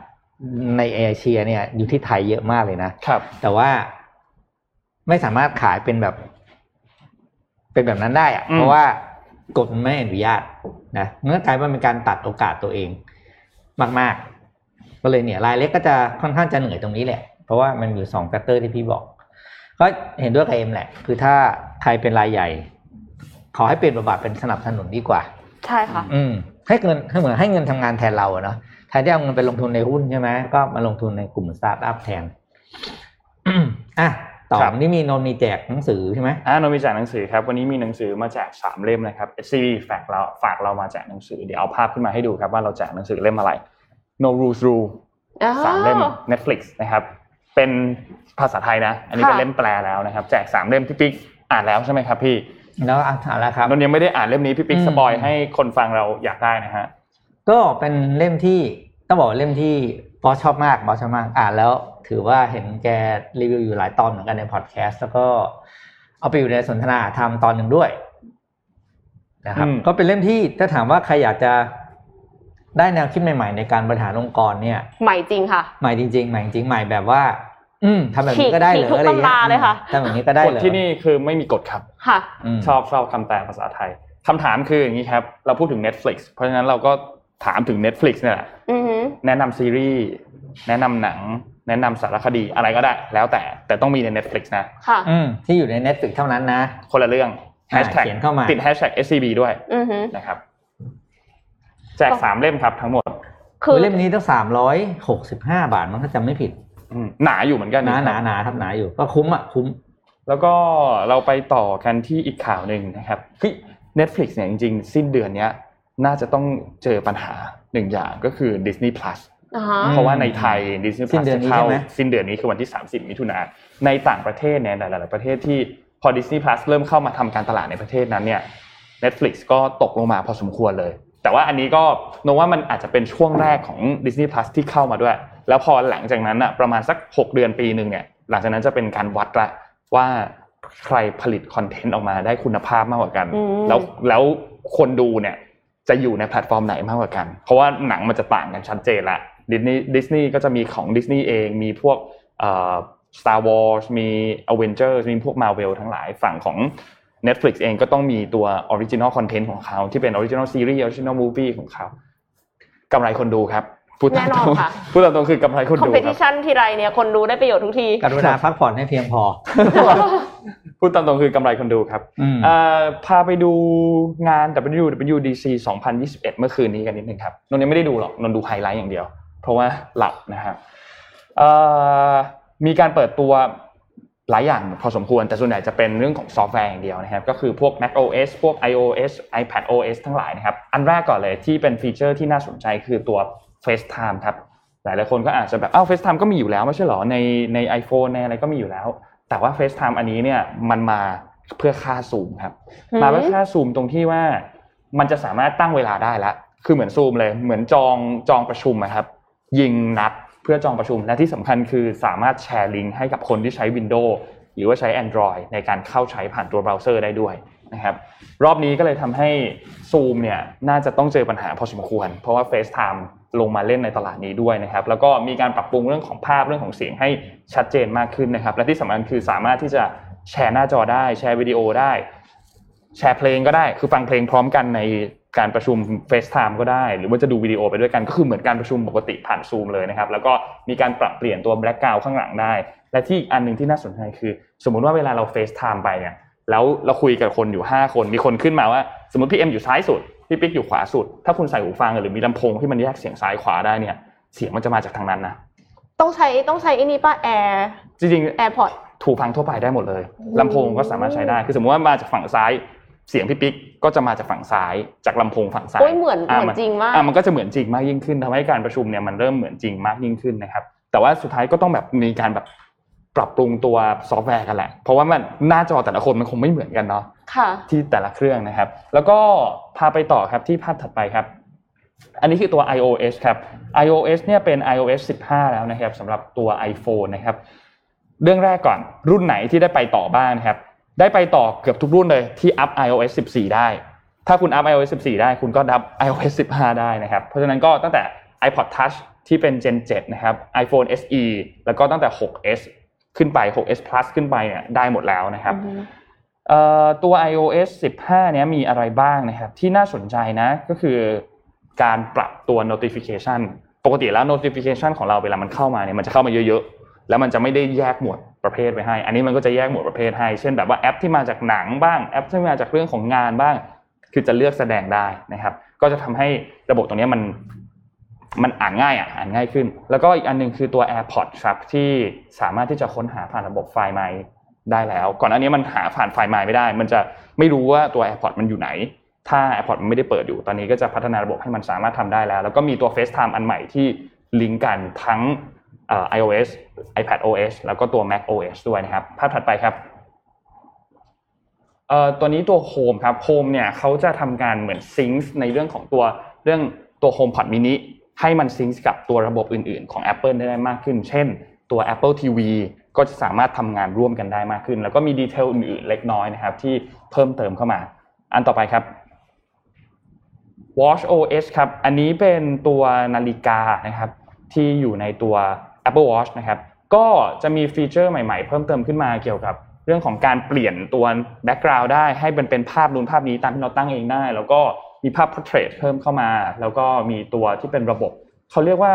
ในเอเชียเนี่ย อยู่ที่ไทยเยอะมากเลยนะครับ แต่ว่าไม่สามารถขายเป็นแบบ เป็นแบบนั้นได้อะอืมเพราะว่ากฎมันไม่อนุญาต นะมันก็กลายว่าเป็นการตัดโอกาสตัวเองมาก ๆ ก็เลยเนี่ยรายเล็กก็จะค่อนข้างจะเหนื่อยตรงนี้แหละ เพราะว่ามันอยู่สอง factor ที่พี่บอก ก็เห็นด้วยกับเอ็มแหละ คือถ้าใครเป็นรายใหญ่ ขอให้เปลี่ยนบทบาทเป็นสนับสนุนดีกว่า ใช่ค่ะ อืมให้เงินให้เหมือนให้เงินทำงานแทนเราอะเนาะแทนที่เอาเงินไปลงทุนในหุ้นใช่ไหมก็มาลงทุนในกลุ่มสตาร์ทอัพแทนอะ ต่อครับนี่มีนนท์มีแจกหนังสือใช่ไหมอ่านนท์มีแจกหนังสือครับวันนี้มีหนังสือมาแจกสามเล่มนะครับ SCB ฝากเราฝากเรามาแจกหนังสือเดี๋ยวเอาภาพขึ้นมาให้ดูครับว่าเราแจกหนังสือเล่มอะไร No Rules Rule สามเล่ม Netflix นะครับเป็นภาษาไทยนะ อันนี้เป็นค่ะเล่มแปลแล้วนะครับ แจกสามเล่มพี่ปิ๊กอ่านแล้วใช่ไหมครับพี่แล้วอะถามแล้วครับนนท์ยังไม่ได้อ่านเล่มนี้พี่ปิ๊กอืมสปอยให้คนฟังเราอยากได้นะฮะก็เป็นเล่มที่ต้องบอกว่าเล่มที่ บอสชอบมากบอสชอบมากอ่านแล้วถือว่าเห็นแกรีวิวอยู่หลายตอนเหมือนกันในพอดแคสต์แล้วก็เอาไปอยู่ในสนทนาธรรมตอนหนึ่งด้วยนะครับอืมก็เป็นเล่มที่ถ้าถามว่าใครอยากจะได้แนวคิดใหม่ๆในการบริหารองค์กรเนี่ย ใหม่จริงค่ะ ใหม่จริงๆใหม่จริงๆใหม่แบบว่า อืมทำแบบนี้ก็ได้เหรอฉีกทุกอะไรอย่างเงี้ตำรายเลยค่ะทำแบบนี้ก็ได้กเหฎรอที่นี่คือไม่มีกฎครับค่ะมชอบชอบคำแปลภาษาไทยคำถามคืออย่างนี้ครับ เราพูดถึง Netflix เพราะฉะนั้นเราก็ ถามถึง Netflix เนี่ยแหละอือหือแนะนำซีรีส์แนะนำหนัง แนะนำสารคดีอะไรก็ได้ แล้วแต่แต่ต้องมีใน Netflix นะค่ะอืมที่อยู่ใน Netflix เท่านั้นนะ คนละเรื่องอ่า Hashtag เขียนเข้ามาติด Hashtag SCB ด้วยอือหือนะครับ แจกสามเล่มครับทั้งหมด คือเล่มนี้ต้องสามร้อยหกสิบห้าบาทมันถ้าจำไม่ผิดอืมหนาอยู่เหมือนกันหนาหนาครับหนาครับหนาอยู่ ก็คุ้มอะคุ้ม แล้วก็เราไปต่อกันที่อีกข่าวหนึ่งนะครับคือ Netflix เนี่ยจริงๆ สิ้นเดือนเนี้ย น่าจะต้องเจอปัญหาหนึ่งอย่างก็คือ Disney Plus อ่าฮะเพราะว่าในไทย Disney สิ้น Plus เดือนจะนี้เข้าใช่ไหมสิ้นเดือนนี้คือวันที่ 30 มิถุนาในต่างประเทศเนี่ยหลาย ๆ ประเทศที่พอ Disney Plus เริ่มเข้ามาทำการตลาดในประเทศนั้นเนี่ย Netflix ก็ตกลงมาพอสมควรเลย แต่ว่าอันนี้ก็นกว่ามันอาจจะเป็นช่วงแรกของ Disney Plus ที่เข้ามาด้วย แล้วพอหลังจากนั้นอะประมาณสัก 6 เดือนปีหนึ่งเนี่ยหลังจากนั้นจะเป็นการวัดละว่าใครผลิตคอนเทนต์ออกมาได้คุณภาพมากกว่ากันอืมแล้วแล้วคนดูเนี่ย จะอยู่ในแพลตฟอร์มไหนมากกว่ากัน เพราะว่าหนังมันจะต่างกันชัดเจนละดิสนีย์ดิสนีย์ก็จะมีของดิสนีย์เองมีพวกเอ่อ Star Wars มี Avengers มีพวก Marvel ทั้งหลายฝั่งของ Netflix เองก็ต้องมีตัว Original Content ของเขา ที่เป็น Original Series Original Movie ของเขากำไรคนดูครับ พูดตามแน่นตอนรงค่ะพูดตามตรงคือกำไรคนคอมดูเพคติรับชันทีไรเนี่ยคนดูได้ประโยชน์ทุกทีกรุณาพักผ่อนให้เพียงพอ พูดตามตรงคือกำไรคนดูครับอืมเอ่อพาไปดูงาน WWDC 2021 เมื่อคืนนี้กันนิดนึงครับนนท์ยังไม่ได้ดูหรอกนนท์ดูไฮไลท์อย่างเดียว เพราะว่าหลับนะครับเอ่อมีการเปิดตัวหลายอย่างพอสมควรแต่ส่วนใหญ่จะเป็นเรื่องของซอฟต์แวร์อย่างเดียวนะครับ ก็คือพวก Mac OS พวก iOS iPad OS ทั้งหลายนะครับ อันแรกก่อนเลยที่เป็นฟีเจอร์ที่น่าสนใจคือตัว FaceTime ครับหลายหลายๆคนก็อาจจะแบบอ้าว FaceTime ก็มีอยู่แล้วไม่ใช่เหรอในใน iPhone ในอะไรก็มีอยู่แล้ว แต่ว่า FaceTime อันนี้เนี่ยมันมาเพื่อฆ่าซูมครับอืมมาเพื่อฆ่าซูมตรงที่ว่ามันจะสามารถตั้งเวลาได้แล้วคือเหมือนซูมเลยเหมือนจองจองประชุมอะครับ ยิงนัดเพื่อจองประชุมและที่สำคัญคือสามารถแชร์ลิงก์ให้กับคนที่ใช้ Windows หรือว่าใช้ Android ในการเข้าใช้ผ่านตัวเบราว์เซอร์ได้ด้วยนะครับรอบนี้ก็เลยทำให้ Zoom เนี่ยน่าจะต้องเจอปัญหาพอสมควร เพราะว่า FaceTime ลงมาเล่นในตลาดนี้ด้วยนะครับ แล้วก็มีการปรับปรุงเรื่องของภาพเรื่องของเสียงให้ชัดเจนมากขึ้นนะครับ และที่สำคัญคือสามารถที่จะแชร์หน้าจอได้ แชร์วิดีโอได้ แชร์เพลงก็ได้ คือฟังเพลงพร้อมกันในการประชุม FaceTime ก็ได้ หรือว่าจะดูวิดีโอไปด้วยกันก็คือเหมือนการประชุมปกติผ่านซูมเลยนะครับ แล้วก็มีการปรับเปลี่ยนตัว background ข้างหลังได้ และที่อีกอันหนึ่งที่น่าสนใจคือ สมมุติว่าเวลาเรา FaceTime ไปเนี่ยแล้วเราคุยกับคนอยู่ 5 คน มีคนขึ้นมาว่า สมมติพี่เอ็มอยู่ซ้ายสุด พี่ปิ๊กอยู่ขวาสุด ถ้าคุณใส่หูฟังหรือมีลำโพงที่มันแยกเสียงซ้ายขวาได้เนี่ย เสียงมันจะมาจากทางนั้นนะ ต้องใช้ต้องใช้ไอ้นี่ป่ะแอร์จริงๆ AirPodsหูฟังทั่วไปได้หมดเลยลำโพงก็สามารถใช้ได้ คือสมมติว่ามาจากฝั่งซ้ายเสียงพี่ปิ๊กก็จะมาจากฝั่งซ้ายจากลำโพงฝั่งซ้ายโอ้ยเหมือนเหมือนอะจริงมากอะมันก็จะเหมือนจริงมากยิ่งขึ้นทำให้การประชุมเนี่ยมันเริ่มเหมือนจริงมากยิ่งขึ้นนะครับ แต่ว่าสุดท้ายก็ต้องแบบมีการแบบ ปรับปรุงตัวซอฟต์แวร์กันแหละ เพราะว่ามันหน้าจอแต่ละคนมันคงไม่เหมือนกันเนาะค่ะที่แต่ละเครื่องนะครับ แล้วก็พาไปต่อครับที่ภาพถัดไปครับ อันนี้คือตัว iOS ครับ iOS เนี่ยเป็น iOS 15 แล้วนะครับสำหรับตัว iPhone นะครับ เรื่องแรกก่อนรุ่นไหนที่ได้ไปต่อบ้างนะครับ ได้ไปต่อเกือบทุกรุ่นเลยที่อัพ iOS 14 ได้ ถ้าคุณอัพ iOS 14 ได้ คุณก็อัพ iOS 15 ได้นะครับ เพราะฉะนั้นก็ตั้งแต่ iPod Touch ที่เป็น Gen 7 นะครับ iPhone SE แล้วก็ตั้งแต่ 6s ขึ้นไป 6s Plus ขึ้นไปเนี่ยได้หมดแล้วนะครับเอ่อตัว iOS 15 เนี้ยมีอะไรบ้างนะครับ ที่น่าสนใจนะก็คือการปรับตัว notification ปกติแล้ว notification ของเราเวลามันเข้ามาเนี่ยมันจะเข้ามาเยอะๆ แล้วมันจะไม่ได้แยกหมวดประเภทไปให้ อันนี้มันก็จะแยกหมวดประเภทให้ เช่นแบบว่าแอปที่มาจากหนังบ้างแอปที่มาจากเรื่องของงานบ้าง คือจะเลือกแสดงได้นะครับ ก็จะทำให้ระบบตรงเนี้ยมัน มันอ่านง่ายอะอ่านง่ายขึ้น แล้วก็อีกอันหนึงคือตัว AirPods ครับที่สามารถที่จะค้นหาผ่านระบบไฟล์ไมค์ได้แล้ว ก่อนหน้านี้มันหาผ่านไฟล์ไมค์ไม่ได้ มันจะไม่รู้ว่าตัว AirPods มันอยู่ไหน ถ้า AirPods มันไม่ได้เปิดอยู่ ตอนนี้ก็จะพัฒนาระบบให้มันสามารถทำได้แล้ว แล้วก็มีตัว FaceTime อันใหม่ที่ลิงก์กันทั้งเอ่อ iOS iPad OS แล้วก็ตัว Mac OS ด้วยนะครับ ภาพถัดไปครับตัวนี้ตัว Home ครับ Home เนี่ยเขาจะทำการเหมือนซิงค์ในเรื่องของตัวเรื่องตัว HomePod mini ให้มันซิงค์กับตัวระบบอื่น ๆ ของ Apple ได้มากขึ้น เช่น ตัว Apple TV ก็จะสามารถทำงานร่วมกันได้มากขึ้น แล้วก็มีดีเทลอื่น ๆ เล็กน้อยนะครับ ที่เพิ่มเติมเข้ามา อันต่อไปครับ Watch OS ครับ อันนี้เป็นตัวนาฬิกานะครับที่อยู่ในตัว Apple Watch นะครับ ก็จะมีฟีเจอร์ใหม่ ๆ เพิ่มเติมขึ้นมาเกี่ยวกับเรื่องของการเปลี่ยนตัวแบ็กกราวด์ได้ให้มันเป็นภาพนู้นภาพนี้ตามที่เราตั้งเองได้ แล้วก็ มีภาพ portrait เพิ่มเข้ามา แล้วก็มีตัวที่เป็นระบบ เขาเรียกว่า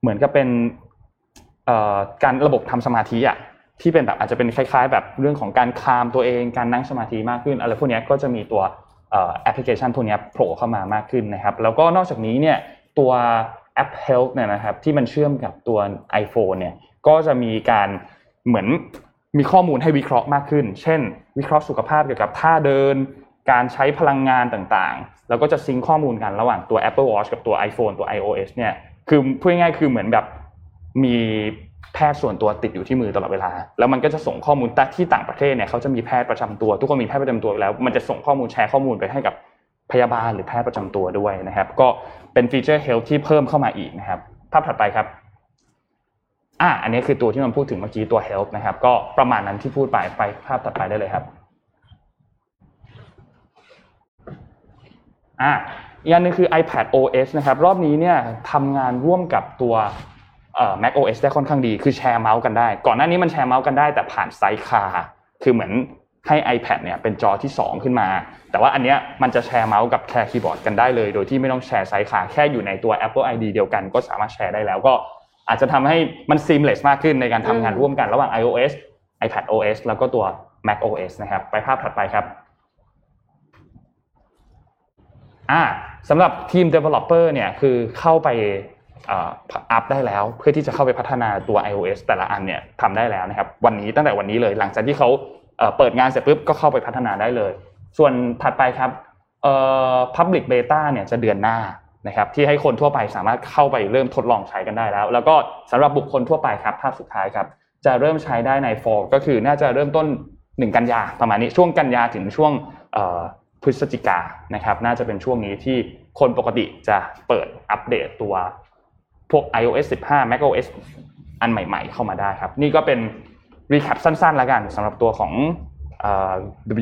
เหมือนกับเป็นการระบบทำสมาธิอะที่เป็นแบบอาจจะเป็นคล้าย ๆ แบบเรื่องของการคลามตัวเองการนั่งสมาธิมากขึ้นอะไรพวกนี้ก็จะมีตัวแอปพลิเคชันพวกนี้โผล่เข้ามามากขึ้นนะครับ แล้วก็นอกจากนี้เนี่ยตัวแอป Health เนี่ยนะครับที่มันเชื่อมกับตัว iPhone เนี่ยก็จะมีการเหมือนมีข้อมูลให้วิเคราะห์มากขึ้น เช่น วิเคราะห์สุขภาพเกี่ยวกับท่าเดิน การใช้พลังงานต่างๆ แล้วก็จะซิงค์ข้อมูลกันระหว่างตัว Apple Watch กับตัว iPhone ตัว iOS เนี่ยคือพูดง่ายๆคือเหมือนแบบมีแพทย์ส่วนตัวติดอยู่ที่มือตลอดเวลา แล้วมันก็จะส่งข้อมูลแต่ที่ต่างประเทศเนี่ยเขาจะมีแพทย์ประจำตัว ทุกคนมีแพทย์ประจำตัวแล้ว มันจะส่งข้อมูลแชร์ข้อมูลไปให้กับพยาบาลหรือแพทย์ประจำตัวด้วยนะครับ ก็เป็นฟีเจอร์ Health ที่เพิ่มเข้ามาอีกนะครับ ภาพถัดไปครับอ่าอันนี้คือตัวที่มันพูดถึงเมื่อกี้ตัว Health นะครับ ก็ประมาณนั้นที่พูดไปไปภาพถัดไปได้เลยครับ อ่าอีกอันหนึงคือ iPad OS นะครับรอบนี้เนี่ยทำงานร่วมกับตัวเอ่อ Mac OS ได้ค่อนข้างดี คือแชร์เมาส์กันได้ ก่อนหน้านี้มันแชร์เมาส์กันได้ แต่ผ่าน Sidecar คือเหมือนให้ iPad เนี่ยเป็นจอที่ 2 ขึ้นมา แต่ว่าอันเนี้ยมันจะแชร์เมาส์กับแชร์คีย์บอร์ดกันได้เลย โดยที่ไม่ต้องแชร์ Sidecar แค่อยู่ในตัว Apple ID เดียวกันก็สามารถแชร์ได้แล้วก็อาจจะทำให้มัน seamless มากขึ้นในการทำงานร่วมกันระหว่าง iOS iPad OS แล้วก็ตัว Mac OS นะครับ ไปภาพถัดไปครับ อ่าสำหรับทีม developer เนี่ยคือเข้าไปอัพได้แล้ว เพื่อที่จะเข้าไปพัฒนาตัว iOS แต่ละอันเนี่ยทำได้แล้วนะครับวันนี้ตั้งแต่วันนี้เลย หลังจากที่เขาเปิดงานเสร็จปุ๊บก็เข้าไปพัฒนาได้เลย ส่วนถัดไปครับเอ่อ public beta เนี่ยจะเดือนหน้านะครับที่ให้คนทั่วไปสามารถเข้าไปเริ่มทดลองใช้กันได้แล้ว แล้วก็สำหรับบุคคลทั่วไปครับภาพสุดท้ายครับจะเริ่มใช้ได้ใน fall ก็คือน่าจะเริ่มต้น 1 กันยาประมาณนี้ช่วงกันยาถึงช่วงเอ่อ พฤศจิกานะครับ น่าจะเป็นช่วงนี้ที่คนปกติจะเปิดอัปเดตตัวพวก iOS 15 macOS อันใหม่ ๆ เข้ามาได้ครับ นี่ก็เป็น recap สั้นๆแล้วกันสำหรับตัวของเอ่อ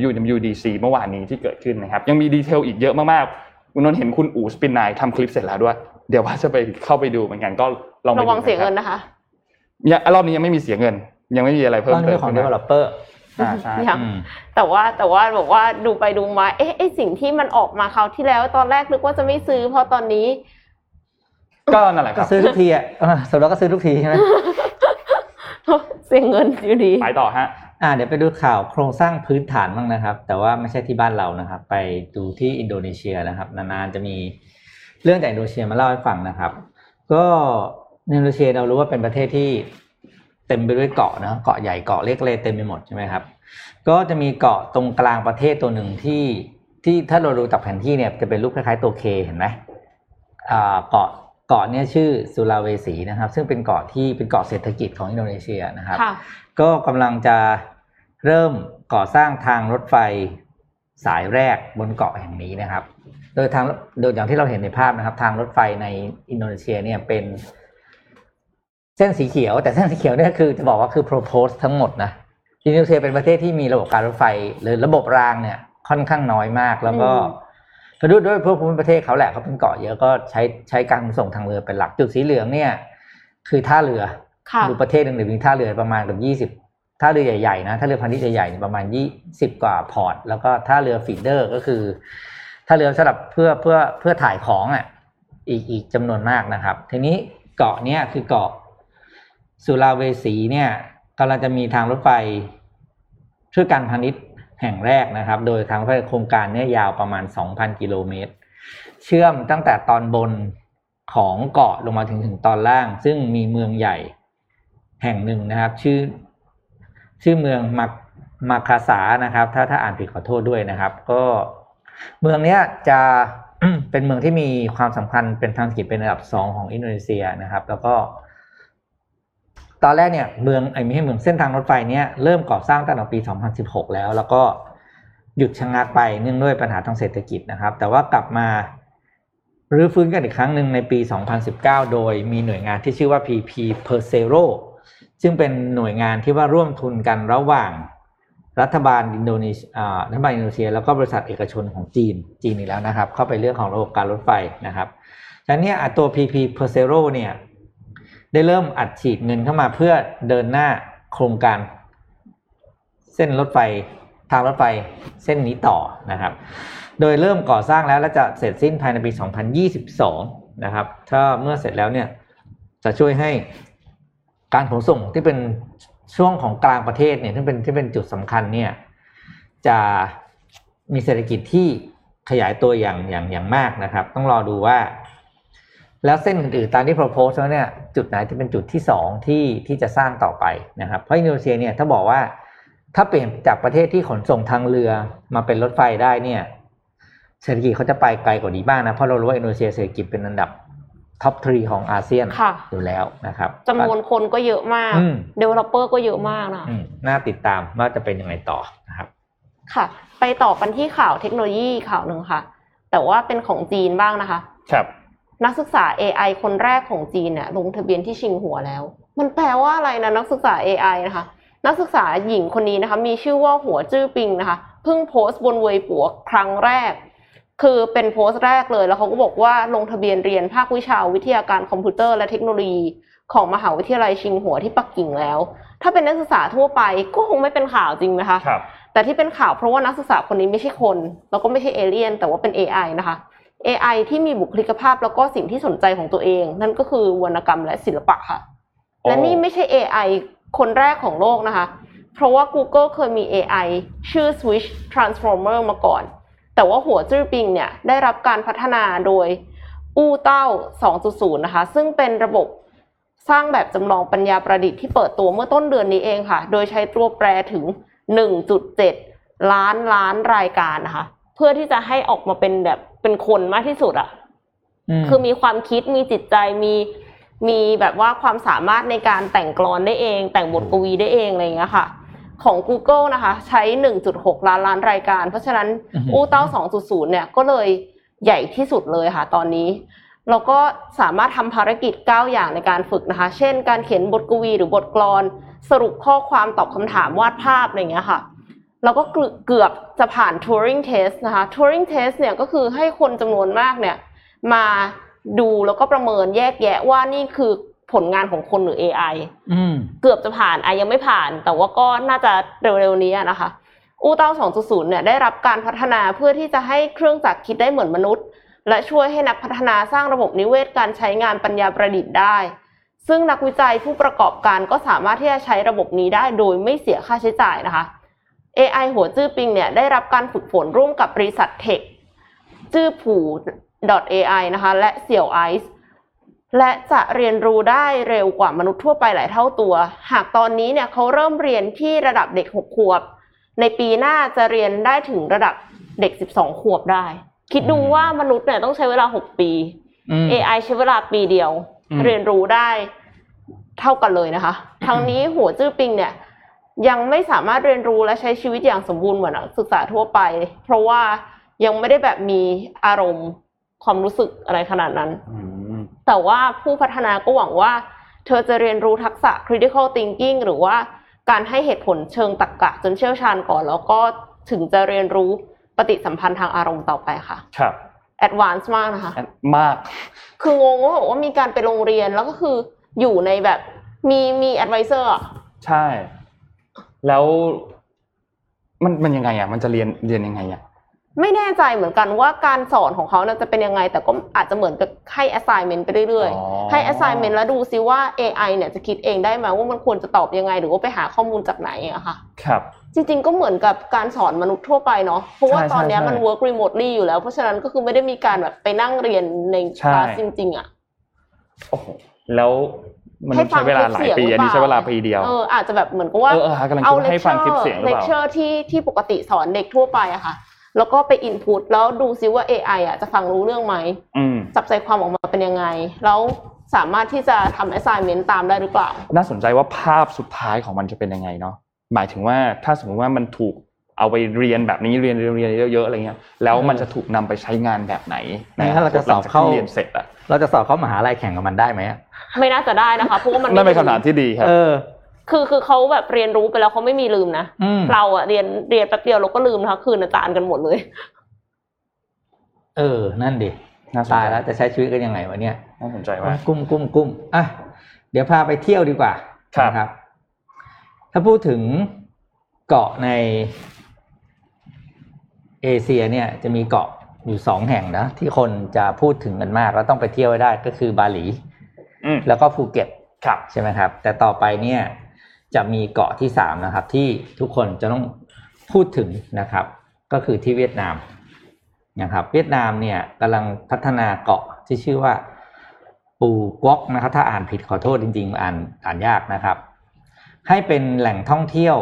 WWDC เมื่อวานนี้ที่เกิดขึ้นนะครับ ยังมี detail อีกเยอะมากๆคุณนนท์เห็นคุณอู๋ Spin9ทำคลิปเสร็จแล้วด้วย เดี๋ยวว่าจะไปเข้าไปดูเหมือนกันก็ลองไปดูระวังเสียเงินนะนะคะยังรอบนี้ยังไม่มีเสียเงิน ยังไม่มีอะไรตเพิ่มอนนี้เติเป็มนของขึ้นมา developer อ่าใช่เนี่ ยอืมแต่ว่าแต่ว่าบอกว่าดูไปดูมา เอ๊ะไอสิ่งที่มันออกมาคราวที่แล้ว ตอนแรกนึกว่าจะไม่ซื้อ เพราะตอนนี้ ก็นั่นแหละคก็รับซื้อทุกทีอะเออสรุปแล้วก็ซื้อทุกทีใช่ไหมเสียเงินอยู่ดีไปต่อฮะอ่าเดี๋ยวไปดูข่าวโครงสร้างพื้นฐานบ้างนะครับ แต่ว่าไม่ใช่ที่บ้านเรานะครับ ไปดูที่อินโดนีเซียนะครับ นานๆจะมีเรื่องจากอินโดนีเซียมาเล่าให้ฟังนะครับ ก็อินโดนีเซียเรารู้ว่าเป็นประเทศที่ เต็มไปด้วยเกาะนะเกาะใหญ่เกาะเล็กเลยเต็มไปหมดใช่ไหมครับ ก็จะมีเกาะตรงกลางประเทศตัวหนึ่งที่ที่ถ้าเราดูจากแผนที่เนี่ยจะเป็นรูปคล้ายๆตัวเคเห็นไหมอ่าเกาะเกาะเนี่ยชื่อสุลาเวสีนะครับ ซึ่งเป็นเกาะที่เป็นเกาะเศรษฐกิจของอินโดนีเซียนะครับค่ะก็กำลังจะเริ่มก่อสร้างทางรถไฟสายแรกบนเกาะแห่งนี้นะครับ โดยทางโดยอย่างที่เราเห็นในภาพนะครับ ทางรถไฟในอินโดนีเซียเนี่ยเป็น เส้นสีเขียว แต่เส้นสีเขียวเนี่ยคือจะบอกว่าคือ propose ทั้งหมดนะอินโดนีเซียเป็นประเทศที่มีระบบการรถไฟ หรือระบบรางเนี่ยค่อนข้างน้อยมากแล้วก็อืมก็ด้วยด้วยภูมิประเทศเขาแหละเขาเป็นเกาะเยอะก็ใช้ใช้การขนส่งทางเรือเป็นหลักจุดสีเหลืองเนี่ย คือท่าเรือค่ะดูประเทศหนึ่งเดี๋ยวมีท่าเรือประมาณกับยี่สิบท่าเรือใหญ่ๆนะท่าเรือพาณิชย์ใหญ่ๆเนี่ยประมาณยี่สิบกว่า port แล้วก็ท่าเรือ feeder ก็คือท่าเรือสำหรับเพื่อเพื่อเพื่อถ่ายของอะ อีกอีกจำนวนมากนะครับ ทีนี้เกาะเนี้ยคือเกาะ สุลาเวสีเนี่ยกำลังจะมีทางรถไฟช่วยการพาณิชย์แห่งแรกนะครับ โดยทางรถไฟโครงการเนี่ยยาวประมาณ 2,000 กิโลเมตร เชื่อมตั้งแต่ตอนบนของเกาะลงมาถึงถึงตอนล่าง ซึ่งมีเมืองใหญ่แห่งหนึ่งนะครับ ชื่อชื่อเมืองมามาคาสานะครับ ถ้าถ้าอ่านผิดขอโทษด้วยนะครับ ก็เมืองเนี้ยจะเป็นเมืองที่มีความสำคัญเป็นทางเศรษฐกิจเป็นอันดับสองของอินโดนีเซียนะครับ แล้วก็ ตอนแรกเนี่ยเมืองไอ้ไม่ใช่เมืองเส้นทางรถไฟเนี้ยเริ่มก่อสร้างตั้งแต่ปี 2016 แล้ว แล้วก็หยุดชะงักไปเนื่องด้วยปัญหาทางเศรษฐกิจนะครับ แต่ว่ากลับมารื้อฟื้นกันอีกครั้งหนึ่งในปี 2019 โดยมีหน่วยงานที่ชื่อว่า PP Persero ซึ่งเป็นหน่วยงานที่ว่าร่วมทุนกันระหว่างรัฐบาลอินโดนีเซียรัฐบาลอินโดนีเซีย แล้วก็บริษัทเอกชนของจีน จีนอีกแล้วนะครับ เข้าไปเรื่องของระบบการรถไฟนะครับฉะนั้นเนี่ยตัว PP Persero เนี่ย ได้เริ่มอัดฉีดเงินเข้ามาเพื่อเดินหน้าโครงการ เส้นรถไฟทางรถไฟเส้นนี้ต่อนะครับ โดยเริ่มก่อสร้างแล้วและจะเสร็จสิ้นภายในปี 2022 นะครับ ถ้าเมื่อเสร็จแล้วเนี่ยจะช่วยให้การขนส่งที่เป็นช่วงของกลางประเทศเนี่ยที่เป็นที่เป็นจุดสำคัญเนี่ยจะมีเศรษฐกิจที่ขยายตัวอย่างอย่างอย่างมากนะครับ ต้องรอดูว่า แล้วเส้นอื่นๆตามที่ propose แล้วเนี่ยจุดไหนที่เป็นจุดที่สองที่ที่จะสร้างต่อไปนะครับ เพราะอินโดนีเซียเนี่ยถ้าบอกว่าถ้าเปลี่ยนจากประเทศที่ขนส่งทางเรือมาเป็นรถไฟได้เนี่ยเศรษฐกิจเขาจะไปไกลกว่านี้บ้างนะเพราะเรารู้ว่าอินโดนีเซียเศรษฐกิจเป็นอันดับ top three ของอาเซียนค่ะอยู่แล้วนะครับจำนวนคนก็เยอะมากอืม developer ก็เยอะมากนะอืมน่าติดตามว่าจะเป็นยังไงต่อนะครับ ค่ะ ไปต่อกันที่ข่าวเทคโนโลยีข่าวหนึ่งค่ะ แต่ว่าเป็นของจีนบ้างนะคะ ครับ นักศึกษา AI คนแรกของจีนเนี่ยลงทะเบียนที่ชิงหัวแล้ว มันแปลว่าอะไรนะนักศึกษา AI นะคะ นักศึกษาหญิงคนนี้นะคะมีชื่อว่าหัวจื้อปิงนะคะเพิ่งโพสต์บนเวยปัวครั้งแรก คือเป็นโพสต์แรกเลยแล้วเขาก็บอกว่าลงทะเบียนเรียนภาควิชาวิทยาการคอมพิวเตอร์และเทคโนโลยีของมหาวิทยาลัยชิงหัวที่ปักกิ่งแล้ว ถ้าเป็นนักศึกษาทั่วไปก็คงไม่เป็นข่าวจริงไหมคะครับแต่ที่เป็นข่าวเพราะว่านักศึกษาคนนี้ไม่ใช่คน แล้วก็ไม่ใช่เอเลี่ยน แต่ว่าเป็น AI นะคะ AI ที่มีบุคลิกภาพแล้วก็สิ่งที่สนใจของตัวเอง นั่นก็คือวรรณกรรมและศิลปะค่ะโอ้และนี่ไม่ใช่ AI คนแรกของโลกนะคะ เพราะว่า Google เคยมี AI ชื่อ Switch Transformer มาก่อน แต่ว่าหัวจื้อปิงเนี่ยได้รับการพัฒนาโดยอู้เต้า 2.0 นะคะ ซึ่งเป็นระบบสร้างแบบจำลองปัญญาประดิษฐ์ที่เปิดตัวเมื่อต้นเดือนนี้เองค่ะ โดยใช้ตัวแปรถึง 1.7 ล้านล้านรายการนะคะ เพื่อที่จะให้ออกมาเป็นแบบ เป็นคนมากที่สุดอะมคือมีความคิดมีจิตใจมีมีแบบว่าความสามารถในการแต่งกลอนได้เอง แต่งบทกวีได้เองอะไรอย่างเงี้ยค่ะ ของ Google นะคะ ใช้ 1.6 ล้านล้านรายการ เพราะฉะนั้นอือหืออู้เต้า 2.0 เนี่ยก็เลยใหญ่ที่สุดเลยค่ะ ตอนนี้เราก็สามารถทำภารกิจ 9 อย่างในการฝึกนะคะ เช่น การเขียนบทกวีหรือบทกลอน สรุปข้อความตอบคำถามวาดภาพอะไรอย่างเงี้ยค่ะ แล้วก็เกือบเกือบจะผ่าน Turing Test นะคะ Turing Test เนี่ยก็คือให้คนจำนวนมากเนี่ยมาดูแล้วก็ประเมินแยกแยะว่านี่คือผลงานของคนหรือ AI อืมเกือบจะผ่านอะยังไม่ผ่าน แต่ว่าก็น่าจะเร็วๆนี้อะนะคะอูเต้า2.0 เนี่ยได้รับการพัฒนาเพื่อที่จะให้เครื่องจักรคิดได้เหมือนมนุษย์ และช่วยให้นักพัฒนาสร้างระบบนิเวศการใช้งานปัญญาประดิษฐ์ได้ ซึ่งนักวิจัยผู้ประกอบการก็สามารถที่จะใช้ระบบนี้ได้โดยไม่เสียค่าใช้จ่ายนะคะ AI หัวจื้อปิงเนี่ยได้รับการฝึกฝนร่วมกับบริษัทเทคจื้อผู่ .ai นะคะ และเสี่ยวไอซ์และจะเรียนรู้ได้เร็วกว่ามนุษย์ทั่วไปหลายเท่าตัว หากตอนนี้เนี่ยเขาเริ่มเรียนที่ระดับเด็ก 6 ขวบ ในปีหน้าจะเรียนได้ถึงระดับเด็ก 12 ขวบได้ คิดดูว่ามนุษย์เนี่ยต้องใช้เวลา 6 ปีอืม AI ใช้เวลาปีเดียวอืมเรียนรู้ได้เท่ากันเลยนะคะ ทั้งนี้หัวจื้อปิงเนี่ย ยังไม่สามารถเรียนรู้และใช้ชีวิตอย่างสมบูรณ์เหมือนนักศึกษาทั่วไป เพราะว่ายังไม่ได้แบบมีอารมณ์ความรู้สึกอะไรขนาดนั้นอืมแต่ว่าผู้พัฒนาก็หวังว่า เธอจะเรียนรู้ทักษะ critical thinking หรือว่าการให้เหตุผลเชิงตรรกะจนเชี่ยวชาญก่อน แล้วก็ถึงจะเรียนรู้ปฏิสัมพันธ์ทางอารมณ์ต่อไปค่ะ ครับ advance มากนะคะ มาก คืองงว่าบอกว่ามีการไปโรงเรียนแล้วก็คืออยู่ในแบบมีมี advisor อะใช่ แล้วมันมันยังไงอะ มันจะเรียนเรียนยังไงอะไม่แน่ใจเหมือนกันว่าการสอนของเขาเนี่ยจะเป็นยังไง แต่ก็อาจจะเหมือนกับให้ assignment ไปเรื่อยอ๋อๆให้ assignment แล้วดูซิว่า AI เนี่ยจะคิดเองได้ไหมว่ามันควรจะตอบยังไง หรือว่าไปหาข้อมูลจากไหนอะค่ะครับ จริงๆก็เหมือนกับการสอนมนุษย์ทั่วไปเนาะเพราะว่าใช่ตอนเนี้ยใช่มัน work remotely อยู่แล้ว เพราะฉะนั้นก็คือไม่ได้มีการแบบไปนั่งเรียนในใช่คลาสจริง ๆอะโอ้โหแล้ว มันให้ฟัใช้เวลาหลายปีอันนี้ใช้เวลาปีเดียวเอออาจจะแบบเหมือนกับว่าเออเออหากำลังคิดเอาว่าให้ฟังคลิปเสียงหรือเลเปคล่าเชอร์ที่ที่ปกติสอนเด็กทั่วไปอะค่ะแล้วก็ไปอินพุตแล้วดูซิว่า AI อะจะฟังรู้เรื่องไหมอืมจับใจความออกมาเป็นยังไง แล้วสามารถที่จะทำ assignment ตามได้หรือเปล่า น่าสนใจว่าภาพสุดท้ายของมันจะเป็นยังไงเนาะหมายถึงว่าถ้าสมมติว่ามันถูกเอาไปเรียนแบบนี้เรียนเรียนเรียนเยอะๆอะไรเงี้ยแล้วมันจะถูกนำไปใช้งานแบบไหนงั้นถ้าเราจะสอบหลังจกเข้าที่เรียนเสร็จอะเราจะสอบเข้ามหาลัยแข่งกับมันได้ไหมอะ ไม่น่าจะได้นะคะเพราะว่ามันนั่นเป็นคำถามที่ดีครับ เออ คือคือเขาแบบเรียนรู้ไปแล้วเขาไม่มีลืมนะอืม เราอะเรียนเรียนแป๊บเดียวเราก็ลืมนะคะคืนอาจารย์กันหมดเลย เออ นั่นดิน่าสนใจตายแล้วจะใช้ชีวิตกันยังไงวะเนี่ย น่าสนใจมาก กุ้มกุ้มกุ้มอะเดี๋ยวพาไปเที่ยวดีกว่าครับ นะครับ ถ้าพูดถึงเกาะในเอเชียเนี่ย จะมีเกาะอยู่สองแห่งนะที่คนจะพูดถึงกันมากแล้วต้องไปเที่ยวให้ได้ก็คือบาหลีอืม แล้วก็ภูเก็ตครับใช่ไหมครับ แต่ต่อไปเนี่ยจะมีเกาะที่สามนะครับ ที่ทุกคนจะต้องพูดถึงนะครับ ก็คือที่เวียดนามนะครับ เวียดนามเนี่ยกำลังพัฒนาเกาะที่ชื่อว่า ปูกวอกนะครับ ถ้าอ่านผิดขอโทษจริง ๆ อ่านอ่านยากนะครับ ให้เป็นแหล่งท่องเที่ยว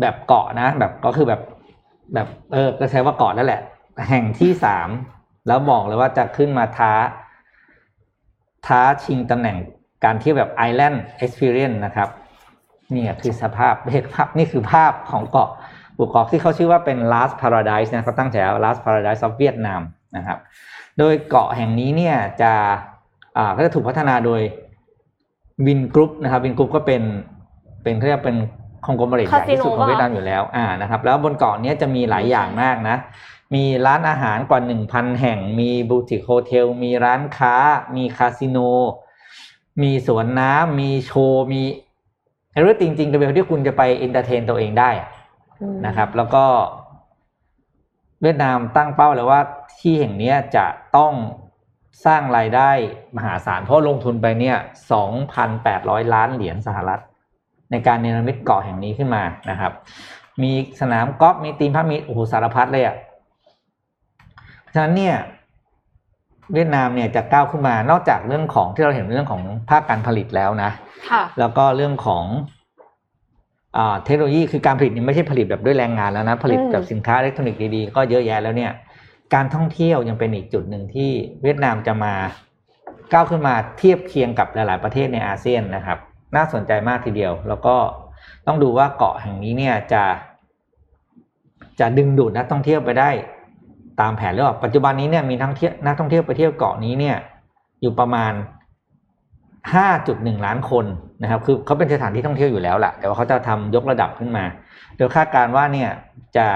แบบเกาะนะ แบบก็คือแบบแบบเออก็ใช้ว่าเกาะนั่นแหละ แห่งที่สามแล้วบอกเลยว่าจะขึ้นมาท้า ท้าชิงตำแหน่งการเที่ยวแบบ Island Experience นนะครับนี่คือสภาพเห็นภาพนี่คือภาพของเกาะบุกเกาะที่เขาชื่อว่าเป็น Last Paradise นะเขาตั้งฉายา Last Paradise of Vietnam นะครับ โดยเกาะแห่งนี้เนี่ยจะอ่าก็จะถูกพัฒนาโดย Vingroup นะครับ Vingroup ก็เป็นเป็นเขาเรียกเป็น conglomerate ใหญ่ที่สุดของเวียดนามอยู่แล้วอ่านะครับ แล้วบนเกาะนี้จะมีหลายอย่างมากนะ มีร้านอาหารกว่า 1,000 แห่ง มี boutique hotel มีร้านค้า มีคาสิโน มีสวนน้ำ มีโชว์ มีอะไรจริงๆกับเบลที่คุณจะไป entertain ตัวเองได้อะอืมนะครับ แล้วก็เวียดนามตั้งเป้าเลยว่าที่แห่งเนี้ยจะต้องสร้างรายได้มหาศาล เพราะลงทุนไปเนี่ย 2,800 ล้านเหรียญสหรัฐ ในการเนรมิตเกาะแห่งนี้ขึ้นมานะครับ มีสนามกอล์ฟมีทีมพามีโอ้โหสารพัดเลยอะ ฉะนั้นเนี่ยเวียดนามเนี่ยจะก้าวขึ้นมานอกจากเรื่องของที่เราเห็นเรื่องของภาคการผลิตแล้วนะค่ะแล้วก็เรื่องของอ่าเทคโนโลยีคือการผลิตเนี่ยไม่ใช่ผลิตแบบด้วยแรงงานแล้วนะผลิตอืมแบบสินค้าอิเล็กทรอนิกส์ดีๆก็เยอะแยะแล้วเนี่ยการท่องเที่ยวยังเป็นอีกจุดหนึ่งที่เวียดนามจะมาก้าวขึ้นมาเทียบเคียงกับหลาย ๆประเทศในอาเซียนนะครับ น่าสนใจมากทีเดียว แล้วก็ต้องดูว่าเกาะแห่งนี้เนี่ยจะ จะดึงดูดนักท่องเที่ยวไปได้ ตามแผนหรือเปล่าปัจจุบันนี้เนี่ยมีทั้งเที่ยวนักท่องเที่ยวไปเที่ยวเกาะนี้เนี่ย อยู่ประมาณ 5.1 ล้านคนนะครับ คือเขาเป็นสถานที่ท่องเที่ยวอยู่แล้วแหละแต่ว่าเขาจะทำยกระดับขึ้นมาโดยคาดการณ์ว่าเนี่ยจะ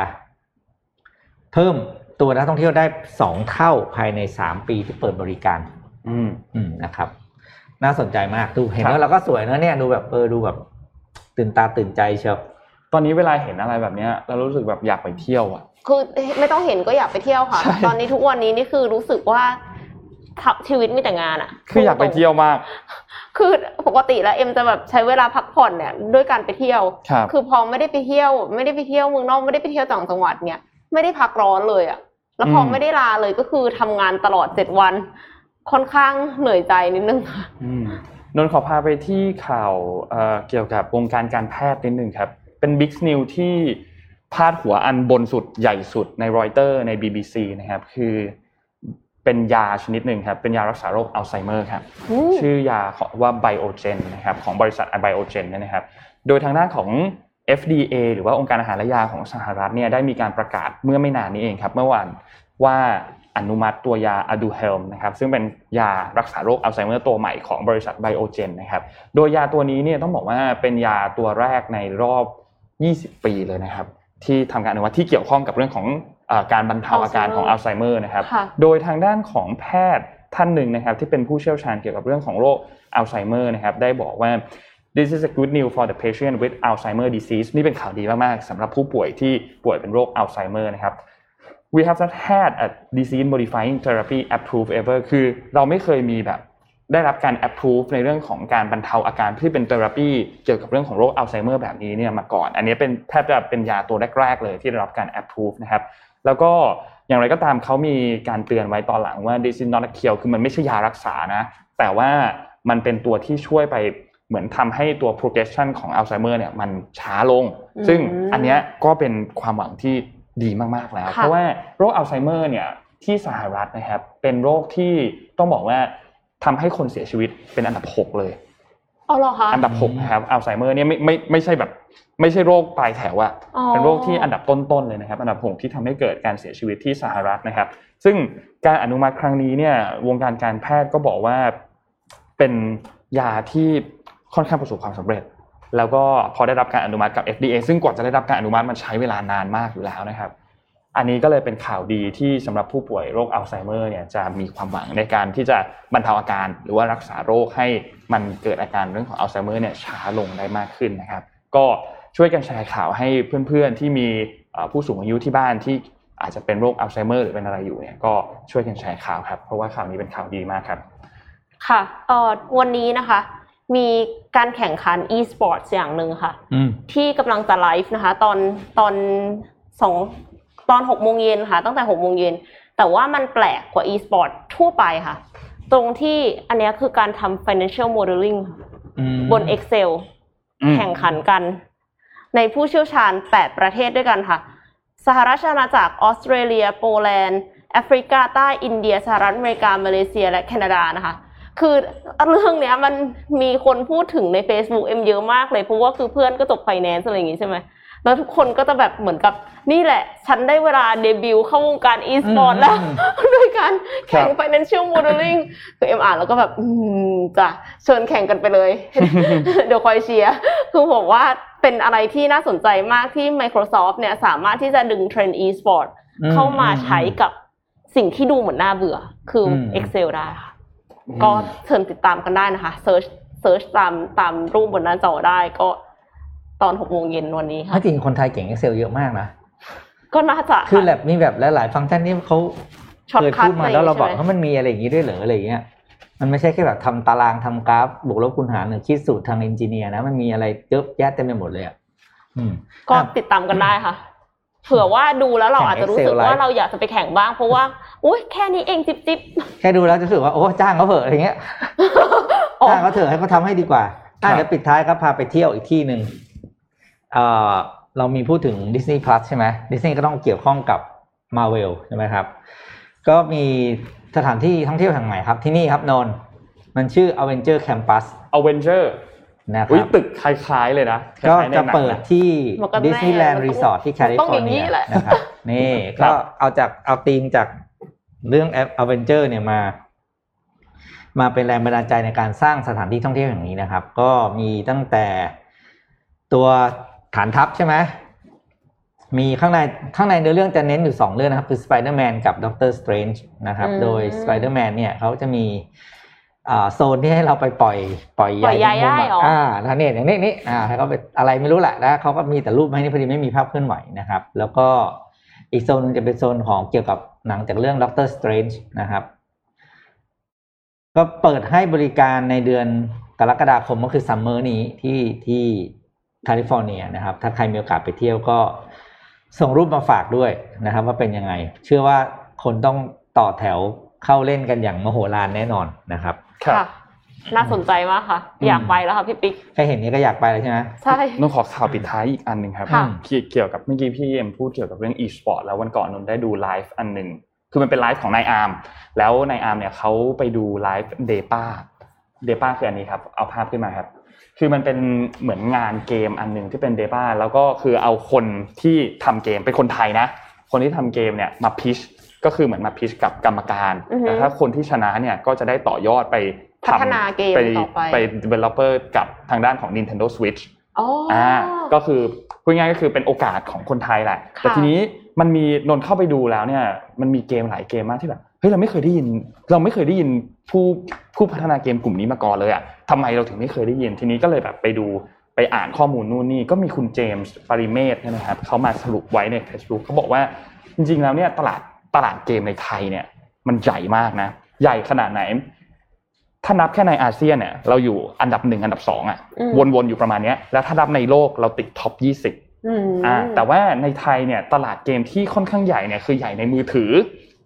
เพิ่มตัวนักท่องเที่ยวได้สองเท่าภายในสามปีที่เปิดบริการ อืมอืมนะครับ น่าสนใจมากดูเห็นครับแล้วเราก็สวยนะเนี่ยดูแบบเออดูแบบตื่นตาตื่นใจเชียวตอนนี้เวลาเห็นอะไรแบบเนี้ย เรารู้สึกแบบอยากไปเที่ยวอะ คือไม่ต้องเห็นก็อยากไปเที่ยวค่ะใช่ตอนนี้ทุกวันนี้นี่คือรู้สึกว่าทับชีวิตมีแต่งานอะคืออยากไปเที่ยวมาก คือปกติแล้วเอ็มจะแบบใช้เวลาพักผ่อนเนี่ยด้วยการไปเที่ยวครับคือพอไม่ได้ไปเที่ยว ไม่ได้ไปเที่ยวเมืองนอกไม่ได้ไปเที่ยวต่างจังหวัดเนี่ยไม่ได้พักร้อนเลยอะแล้วพออืมไม่ได้ลาเลยก็คือทำงานตลอดเจ็ดวัน ค่อนข้างเหนื่อยใจนิดนึงค่ะอืมนนท์ขอพาไปที่ข่าวเอ่อเกี่ยวกับวงการการแพทย์นิดนึงครับ เป็น big news ที่ พาดหัวอันบนสุดใหญ่สุดในรอยเตอร์ใน BBC นะครับ คือเป็นยาชนิดหนึ่งครับ เป็นยารักษาโรคอัลไซเมอร์ครับอืมชื่อยาของว่า Biogen นะครับของบริษัท Biogen เนี่ยนะครับ โดยทางด้านของ FDA หรือว่าองค์การอาหารและยาของสหรัฐเนี่ยได้มีการประกาศเมื่อไม่นานนี้เองครับ เมื่อวานว่าอนุมัติตัวยา Aduhelm นะครับซึ่งเป็นยารักษาโรคอัลไซเมอร์ตัวใหม่ของบริษัท Biogen นะครับ โดยยาตัวนี้เนี่ยต้องบอกว่าเป็นยาตัวแรกในรอบ 20 ปีเลยนะครับ ที่ทำการอนุมัติที่เกี่ยวข้องกับเรื่องของเอ่อการบรรเทาอาการของอัลไซเมอร์นะครับค่ะโดยทางด้านของแพทย์ท่านหนึ่งนะครับที่เป็นผู้เชี่ยวชาญเกี่ยวกับเรื่องของโรคอัลไซเมอร์นะครับได้บอกว่า this is a good news for the patient with Alzheimer disease นี่เป็นข่าวดีมากๆสำหรับผู้ป่วยที่ป่วยเป็นโรคอัลไซเมอร์นะครับ we have not had a disease modifying therapy approved ever คือเราไม่เคยมีแบบ ได้รับการ approve ในเรื่องของการบรรเทาอาการที่เป็น therapy เกี่ยวกับเรื่องของโรคอัลไซเมอร์แบบนี้เนี่ยมาก่อน อันนี้เป็นแทบจะเป็นยาตัวแรก ๆ เลยที่ได้รับการ approve นะครับแล้วก็อย่างไรก็ตามเขามีการเตือนไว้ตอนหลังว่า this is not a cure คือมันไม่ใช่ยารักษานะ แต่ว่ามันเป็นตัวที่ช่วยไปเหมือนทำให้ตัว progression ของอัลไซเมอร์เนี่ยมันช้าลงอืมซึ่งอันเนี้ยก็เป็นความหวังที่ดีมากๆแล้วค่ะเพราะว่าโรคอัลไซเมอร์เนี่ยที่สหรัฐนะครับเป็นโรคที่ต้องบอกว่า ทำให้คนเสียชีวิตเป็นอันดับ6เลยอ๋อเหรอคะอันดับ6นะครับอัลไซเมอร์เนี่ยไม่ไม่ไม่ใช่แบบ ไม่ใช่โรคปลายแถวอะอ๋อเป็นโรคที่อันดับต้นๆเลยนะครับ อันดับหกที่ทำให้เกิดการเสียชีวิตที่สหรัฐนะครับ ซึ่งการอนุมัติครั้งนี้เนี่ยวงการการแพทย์ก็บอกว่าเป็นยาที่ค่อนข้างประสบความสำเร็จ แล้วก็พอได้รับการอนุมัติกับ FDA ซึ่งกว่าจะได้รับการอนุมัติมันใช้เวลานานมากอยู่แล้วนะครับ อันนี้ก็เลยเป็นข่าวดีที่สำหรับผู้ป่วยโรคอัลไซเมอร์เนี่ยจะมีความหวังในการที่จะบรรเทาอาการหรือว่ารักษาโรคให้มันเกิดอาการเรื่องของอัลไซเมอร์เนี่ยช้าลงได้มากขึ้นนะครับ ก็ช่วยกันแชร์ข่าวให้เพื่อนๆที่มีเอ่อผู้สูงอายุที่บ้านที่อาจจะเป็นโรคอัลไซเมอร์หรือเป็นอะไรอยู่เนี่ยก็ช่วยกันแชร์ข่าวครับ เพราะว่าข่าวนี้เป็นข่าวดีมากครับ ค่ะเอ่อวันนี้นะคะ มีการแข่งขัน e-sports อย่างหนึ่งค่ะอืมที่กำลังจะไลฟ์นะคะ ตอนตอนสอง ตอนหกโมงเย็นค่ะ ตั้งแต่หกโมงเย็น แต่ว่ามันแปลกกว่า e-sport ทั่วไปค่ะ ตรงที่อันเนี้ยคือการทำ financial modeling ค่ะอืมบน Excel อืมแข่งขันกัน ในผู้เชี่ยวชาญ 8 ประเทศด้วยกันค่ะ สหราชอาณาจักรออสเตรเลีย โปแลนด์แอฟริกาใต้อินเดียสหรัฐอเมริกามาเลเซียและแคนาดานะคะ คือเรื่องเนี้ยมันมีคนพูดถึงใน Facebook เอ็มเยอะมากเลยเพราะว่าคือเพื่อนก็จบไฟแนนซ์อะไรอย่างงี้ใช่ไหม แล้วทุกคนก็จะแบบเหมือนกับนี่แหละ ฉันได้เวลาเดบิวต์เข้าวงการ e-sport แล้ว ด้วยการแข่ง financial modeling คือเอ็มอ่านแล้วก็แบบอืมจ้ะเชิญแข่งกันไปเลย เดี๋ยวคอยเชียร์คือผมว่าเป็นอะไรที่น่าสนใจมากที่ Microsoft เนี่ยสามารถที่จะดึงเทรนด์ e-sport อืมเข้ามาอืมใช้กับสิ่งที่ดูเหมือนน่าเบื่อคืออม Excel ได้ค่ะ ก็เชิญติดตามกันได้นะคะ search search ตามตามรูปบนหน้าจอได้ก็ ตอนหกโมงเย็นวันนี้ค่ะถ้าจริงคนไทยเก่ง Excel เยอะมากนะ ก็น่าจะคือแบบมีแบบหลายๆฟังก์ชันที่เขาช็อตเคยคัพูทดมาแล้วเราบอกใช่ไหมว่ามันมีอะไรอย่างนี้ด้วยเหรออะไรอย่างเงี้ยมันไม่ใช่แค่แบบทำตารางทำกราฟบวกลบคูณหารหรือคิดสูตรทางเอนจิเนียร์นะ มันมีอะไรเยอะแยะเต็มไปหมดเลยอะอืมก็อะติดตามกันได้ค่ะ เผื่อว่าดูแล้วเราแข่งอาจจะรู้สึก Excel ว่า Live เราอยากจะไปแข่งบ้างเพราะว่าอุ้ยแค่นี้เองจิบจิบแค่ดูแล้วจะรู้สึกว่าโอ้จ้างเขาเถอะอะไรเงี้ยอ๋อจ้างเขาเถอะให้เขาทำให้ดีกว่าอะครับเดี๋ยวปิดท้ายครับพาไปเที่ยวอีกที่หนึ่ง เอ่อเรามีพูดถึง Disney Plus ใช่ไหม Disney ก็ต้องเกี่ยวข้องกับ Marvel ใช่ไหมครับ ก็มีสถานที่ท่องเที่ยวแห่งใหม่ครับ ที่นี่ครับนนท์มันชื่อ Avenger Campus อเวนเจอร์นะคอุ้ยรับตึกคล้ายๆเลยนะ ก็คล้ายๆในจะหนังเปิดนะที่มันก็แน่ Disneyland มันต้อง Resort ที่แคลิต้องฟออร์ย่างเนีนี้ยแหละนะครับนี่ครัก็บเอาจากเอาธีมจากเรื่อง Avenger เนี่ยมา มาเป็นแรงบันดาลใจในการสร้างสถานที่ท่องเที่ยวอย่างนี้นะครับ ก็มีตั้งแต่ตัว ฐานทัพใช่ไหมมีข้างในข้างในเนื้อเรื่องจะเน้นอยู่สองเรื่องนะครับ คือ Spider-Man กับ Doctor Strange นะครับอืมโดย Spider-Man เนี่ยเขาจะมีอ่าโซนที่ให้เราไปปล่อยปล่อยปล่อยใหญ่ใยได้มุมเหรออ่าแล้วเนี่ยอย่างนี้นี่อ่าให้เขาไปอะไรไม่รู้แหละนะเขาก็มีแต่รูปให้นี่พอดีไม่มีภาพเคลื่อนไหวนะครับ แล้วก็อีกโซนหนึงจะเป็นโซนของเกี่ยวกับหนังจากเรื่อง Doctor Strange นะครับ ก็เปิดให้บริการในเดือนกรกฎาคมก็คือซัมเมอร์นี้ที่ที่ แคลิฟอร์เนียนะครับ ถ้าใครมีโอกาสไปเที่ยวก็ส่งรูปมาฝากด้วยนะครับ ว่าเป็นยังไง เชื่อว่าคนต้องต่อแถวเข้าเล่นกันอย่างมโหฬารแน่นอนนะครับครับค่ะ น่าสนใจมากค่ะอืมอยากไปแล้วค่ะพี่ปิ๊กแค่เห็นนี้ก็อยากไปเลยใช่ไหมใช่ต้องขอข่าวปิดท้ายอีกอันหนึ่งครับค่ะเกี่ยวเกี่ยวกับเมื่อกี้พี่เอ็มพูดเกี่ยวกับเรื่อง e-sport แล้ววันก่อนนนท์ได้ดูไลฟ์อันหนึ่งคือมันเป็นไลฟ์ของนายอาร์มแล้วนายอาร์มเนี่ยเขาไปดู live depa depa คืออันนี้ครับ เอาภาพขึ้นมาครับ คือมันเป็นเหมือนงานเกมอันหนึ่งที่เป็นเดป้าแล้วก็คือเอาคนที่ทำเกมเป็นคนไทยนะ คนที่ทำเกมเนี่ยมาพิชก็คือเหมือนมาพิชกับกรรมการอือฮึแล้วถ้าคนที่ชนะเนี่ยก็จะได้ต่อยอดไปทำพัฒนาเกมไปต่อไปไป developer กับทางด้านของ Nintendo Switch อ๋อออ่าก็คือพูดง่ายๆก็คือเป็นโอกาสของคนไทยแหละค่ะแต่ทีนี้มันมีนนท์เข้าไปดูแล้วเนี่ย มันมีเกมหลายเกมมากที่แบบเฮ้ยเราไม่เคยได้ยิน เราไม่เคยได้ยินผู้ ผู้พัฒนาเกมกลุ่มนี้มาก่อนเลยอะทำไมเราถึงไม่เคยได้ยินทีนี้ก็เลยแบบไปดูไปอ่านข้อมูลนู่นนี่ก็มีคุณเจมส์ปริเมศเนี่ยนะครับเขามาสรุปไว้ใน Facebook เขาบอกว่าจริงๆแล้วเนี่ยตลาดตลาดเกมในไทยเนี่ย มันใหญ่มากนะ ใหญ่ขนาดไหน ถ้านับแค่ในอาเซียนเนี่ย เราอยู่อันดับหนึ่งอันดับสองอะอืมวนๆอยู่ประมาณเนี้ยแล้วถ้านับในโลกเราติดท็อปยี่สิบอืมอ่าแต่ว่าในไทยเนี่ยตลาดเกมที่ค่อนข้างใหญ่เนี่ยคือใหญ่ในมือถือ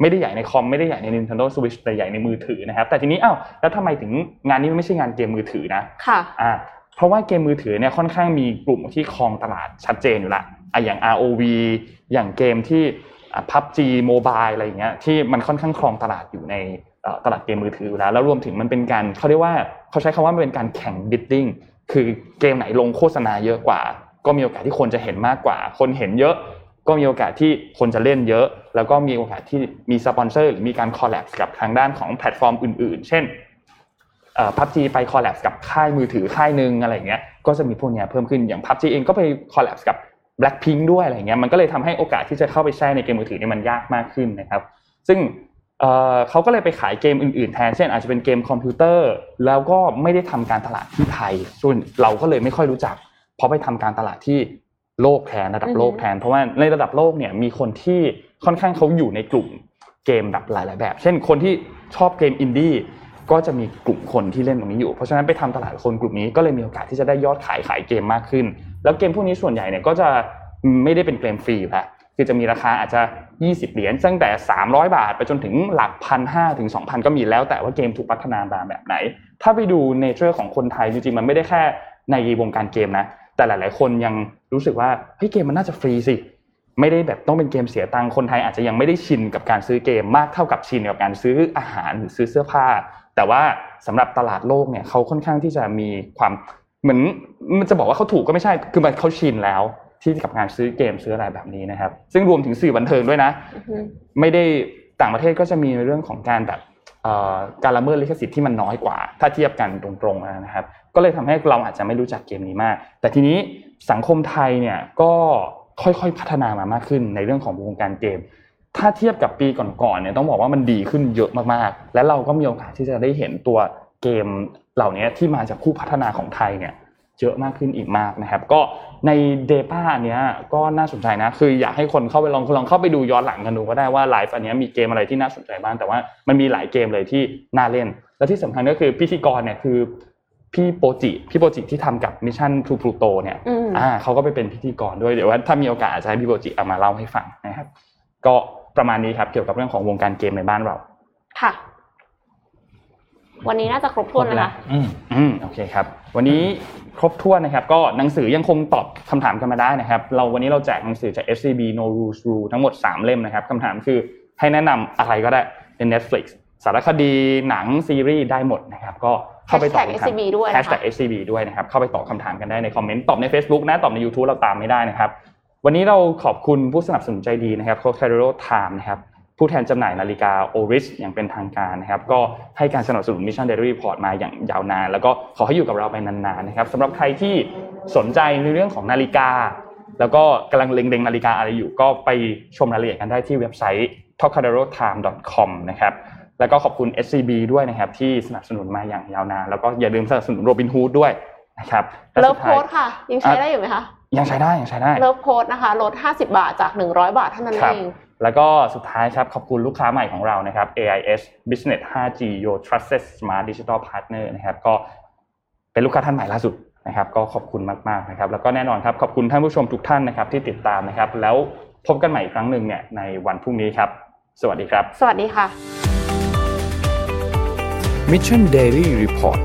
ไม่ได้ใหญ่ในคอมไม่ได้ใหญ่ใน Nintendo Switch แต่ใหญ่ในมือถือนะครับ แต่ทีนี้อ้าวแล้วทำไมถึงงานนี้มันไม่ใช่งานเกมมือถือนะค่ะอ่าเพราะว่าเกมมือถือเนี่ยค่อนข้างมีกลุ่มที่ครองตลาดชัดเจนอยู่ละอะอย่าง ROV อย่างเกมที่อะ PUBG Mobile อะไรอย่างเงี้ยที่มันค่อนข้างครองตลาดอยู่ในเอ่อตลาดเกมมือถืออยู่แล้วแล้วรวมถึงมันเป็นการเขาเรียกว่าเขาใช้คำว่ามันเป็นการแข่ง bidding คือเกมไหนลงโฆษณาเยอะกว่า ก็มีโอกาสที่คนจะเห็นมากกว่า คนเห็นเยอะ ก็มีโอกาสที่คนจะเล่นเยอะ แล้วก็มีโอกาสที่มีสปอนเซอร์หรือมีการ collab กับทางด้านของแพลตฟอร์มอื่น ๆ เช่น PUBG ไป collab กับค่ายมือถือค่ายหนึ่งอะไรอย่างเงี้ย ก็จะมีพวกเนี้ยเพิ่มขึ้นอย่าง PUBG เองก็ไป collab กับ Blackpink ด้วยอะไรอย่างเงี้ย มันก็เลยทำให้โอกาสที่จะเข้าไปแช่ในเกมมือถือนี่มันยากมากขึ้นนะครับ ซึ่งเขาก็เลยไปขายเกมอื่นๆแทน เช่นอาจจะเป็นเกมคอมพิวเตอร์ แล้วก็ไม่ได้ทำการตลาดที่ไทยส่วนเราก็เลยไม่ค่อยรู้จัก เพราะไปทำการตลาดที่ โลกแทนระดับโลกแทน เพราะว่าในระดับโลกเนี่ยมีคนที่ค่อนข้างเขาอยู่ในกลุ่มเกมแบบหลาย ๆ แบบ เช่นคนที่ชอบเกมอินดี้ก็จะมีกลุ่มคนที่เล่นตรงนี้อยู่ เพราะฉะนั้นไปทำตลาดคนกลุ่มนี้ก็เลยมีโอกาสที่จะได้ยอดขายขายเกมมากขึ้น แล้วเกมพวกนี้ส่วนใหญ่เนี่ยก็จะไม่ได้เป็นเกมฟรีอยู่แล้วคือจะมีราคาอาจจะ 20 เหรียญตั้งแต่ 300 บาท ไปจนถึงหลักพันห้าถึง2,000ก็มีแล้วแต่ว่าเกมถูกพัฒนามาแบบไหน ถ้าไปดูเนเจอร์ของคนไทยจริงๆมันไม่ได้แค่ในวงการเกมนะแต่หลาย ๆ คนยังรู้สึกว่าเฮ้ยเกมมันน่าจะฟรีสิไม่ได้แบบต้องเป็นเกมเสียตังค์คนไทยอาจจะยังไม่ได้ชินกับการซื้อเกมมากเท่ากับชินกับการซื้ออาหารหรือซื้อเสื้อผ้า แต่ว่าสำหรับตลาดโลกเนี่ยเขาค่อนข้างที่จะมีความเหมือนมันจะบอกว่าเขาถูกก็ไม่ใช่คือมันเขาชินแล้วที่กับการซื้อเกมซื้ออะไรแบบนี้นะครับ ซึ่งรวมถึงสื่อบันเทิงด้วยนะ ไม่ได้ต่างประเทศก็จะมีในเรื่องของการแบบ การละเมิดลิขสิทธิ์ที่มันน้อยกว่า ถ้าเทียบกันตรงๆนะครับ ก็เลยทำให้เราอาจจะไม่รู้จักเกมนี้มาก แต่ทีนี้สังคมไทยเนี่ยก็ค่อยๆพัฒนามามากขึ้นในเรื่องของวงการเกม ถ้าเทียบกับปีก่อนๆเนี่ยต้องบอกว่ามันดีขึ้นเยอะมากๆ และเราก็มีโอกาสที่จะได้เห็นตัวเกมเหล่านี้ที่มาจากผู้พัฒนาของไทยเนี่ย เยอะมากขึ้นอีกมากนะครับ ก็ใน Data อันเนี้ยก็น่าสนใจนะ คืออยากให้คนเข้าไปลองลองเข้าไปดูย้อนหลังกันดูก็ได้ว่าไลฟ์อันเนี้ยมีเกมอะไรที่น่าสนใจบ้างแต่ว่ามันมีหลายเกมเลยที่น่าเล่น และที่สำคัญก็คือพิธีกรเนี่ยคือพี่โปจิพี่โปจิที่ทำกับ Mission To Pluto เนี่ยอืมอ่าเขาก็ไปเป็นพิธีกรด้วยเดี๋ยวว่าถ้ามีโอกาสอาจจะให้พี่โปจิเอามาเล่าให้ฟังนะครับ ก็ประมาณนี้ครับเกี่ยวกับเรื่องของวงการเกมในบ้านเรา ค่ะ วันนี้น่าจะครบถ้วนนะคะอืมอืมโอเคครับ วันนี้ ครบถ้วนนะครับ ก็หนังสือยังคงตอบคำถามกันมาได้นะครับ เราวันนี้เราแจกหนังสือจาก SCB No Rules Rule ทั้งหมด 3 เล่มนะครับคำถามคือให้แนะนำอะไรก็ได้ใน Netflix สารคดีหนังซีรีส์ได้หมดนะครับ ก็เข้าไปตอบ Hashtag คำถาม SCB ด้วยนะคะ Hashtag SCB ด้วยนะครับ เข้าไปตอบคำถามกันได้ในคอมเมนต์ตอบใน Facebook นะตอบใน YouTube เราตามไม่ได้นะครับ วันนี้เราขอบคุณผู้สนับสนุนใจดีนะครับ c o c a r o Time นะครับ ผู้แทนจำหน่ายนาฬิกา Oris อย่างเป็นทางการนะครับก็ให้การสนับสนุน Mission Daily Report มาอย่างยาวนาน แล้วก็ขอให้อยู่กับเราไปนานๆนะครับสำหรับใครที่สนใจในเรื่องของนาฬิกา แล้วก็กำลังเล็งๆนาฬิกาอะไรอยู่ ก็ไปชมรายละเอียดกันได้ที่เว็บไซต์ t o c a d e r o t i m e c o m นะครับแล้วก็ขอบคุณ SCB ด้วยนะครับที่สนับสนุนมาอย่างยาวนาน แล้วก็อย่าลืมสนับสนุนโรบินฮูดด้วยนะครับและเลิสุฟดโค้ท้ายดค่ะ ยังใช้ได้อยู่ไหมคะยังใช้ได้ยังใช้ได้เลิฟโค้ดนะคะลด 50 บาทจาก 100 บาทเท่านั้นครัเอบง แล้วก็สุดท้ายครับขอบคุณลูกค้าใหม่ของเรานะครับ AIS Business 5G Your Trusted Smart Digital Partner นะครับก็เป็นลูกค้าท่านใหม่ล่าสุดนะครับ ก็ขอบคุณมากๆนะครับ แล้วก็แน่นอนครับขอบคุณท่านผู้ชมทุกท่านนะครับที่ติดตามนะครับ แล้วพบกันใหม่อีกครั้งหนึ่งเนี่ยในวันพรุ่งนี้ครับ สวัสดีครับ สวัสดีค่ะ Mission Daily Report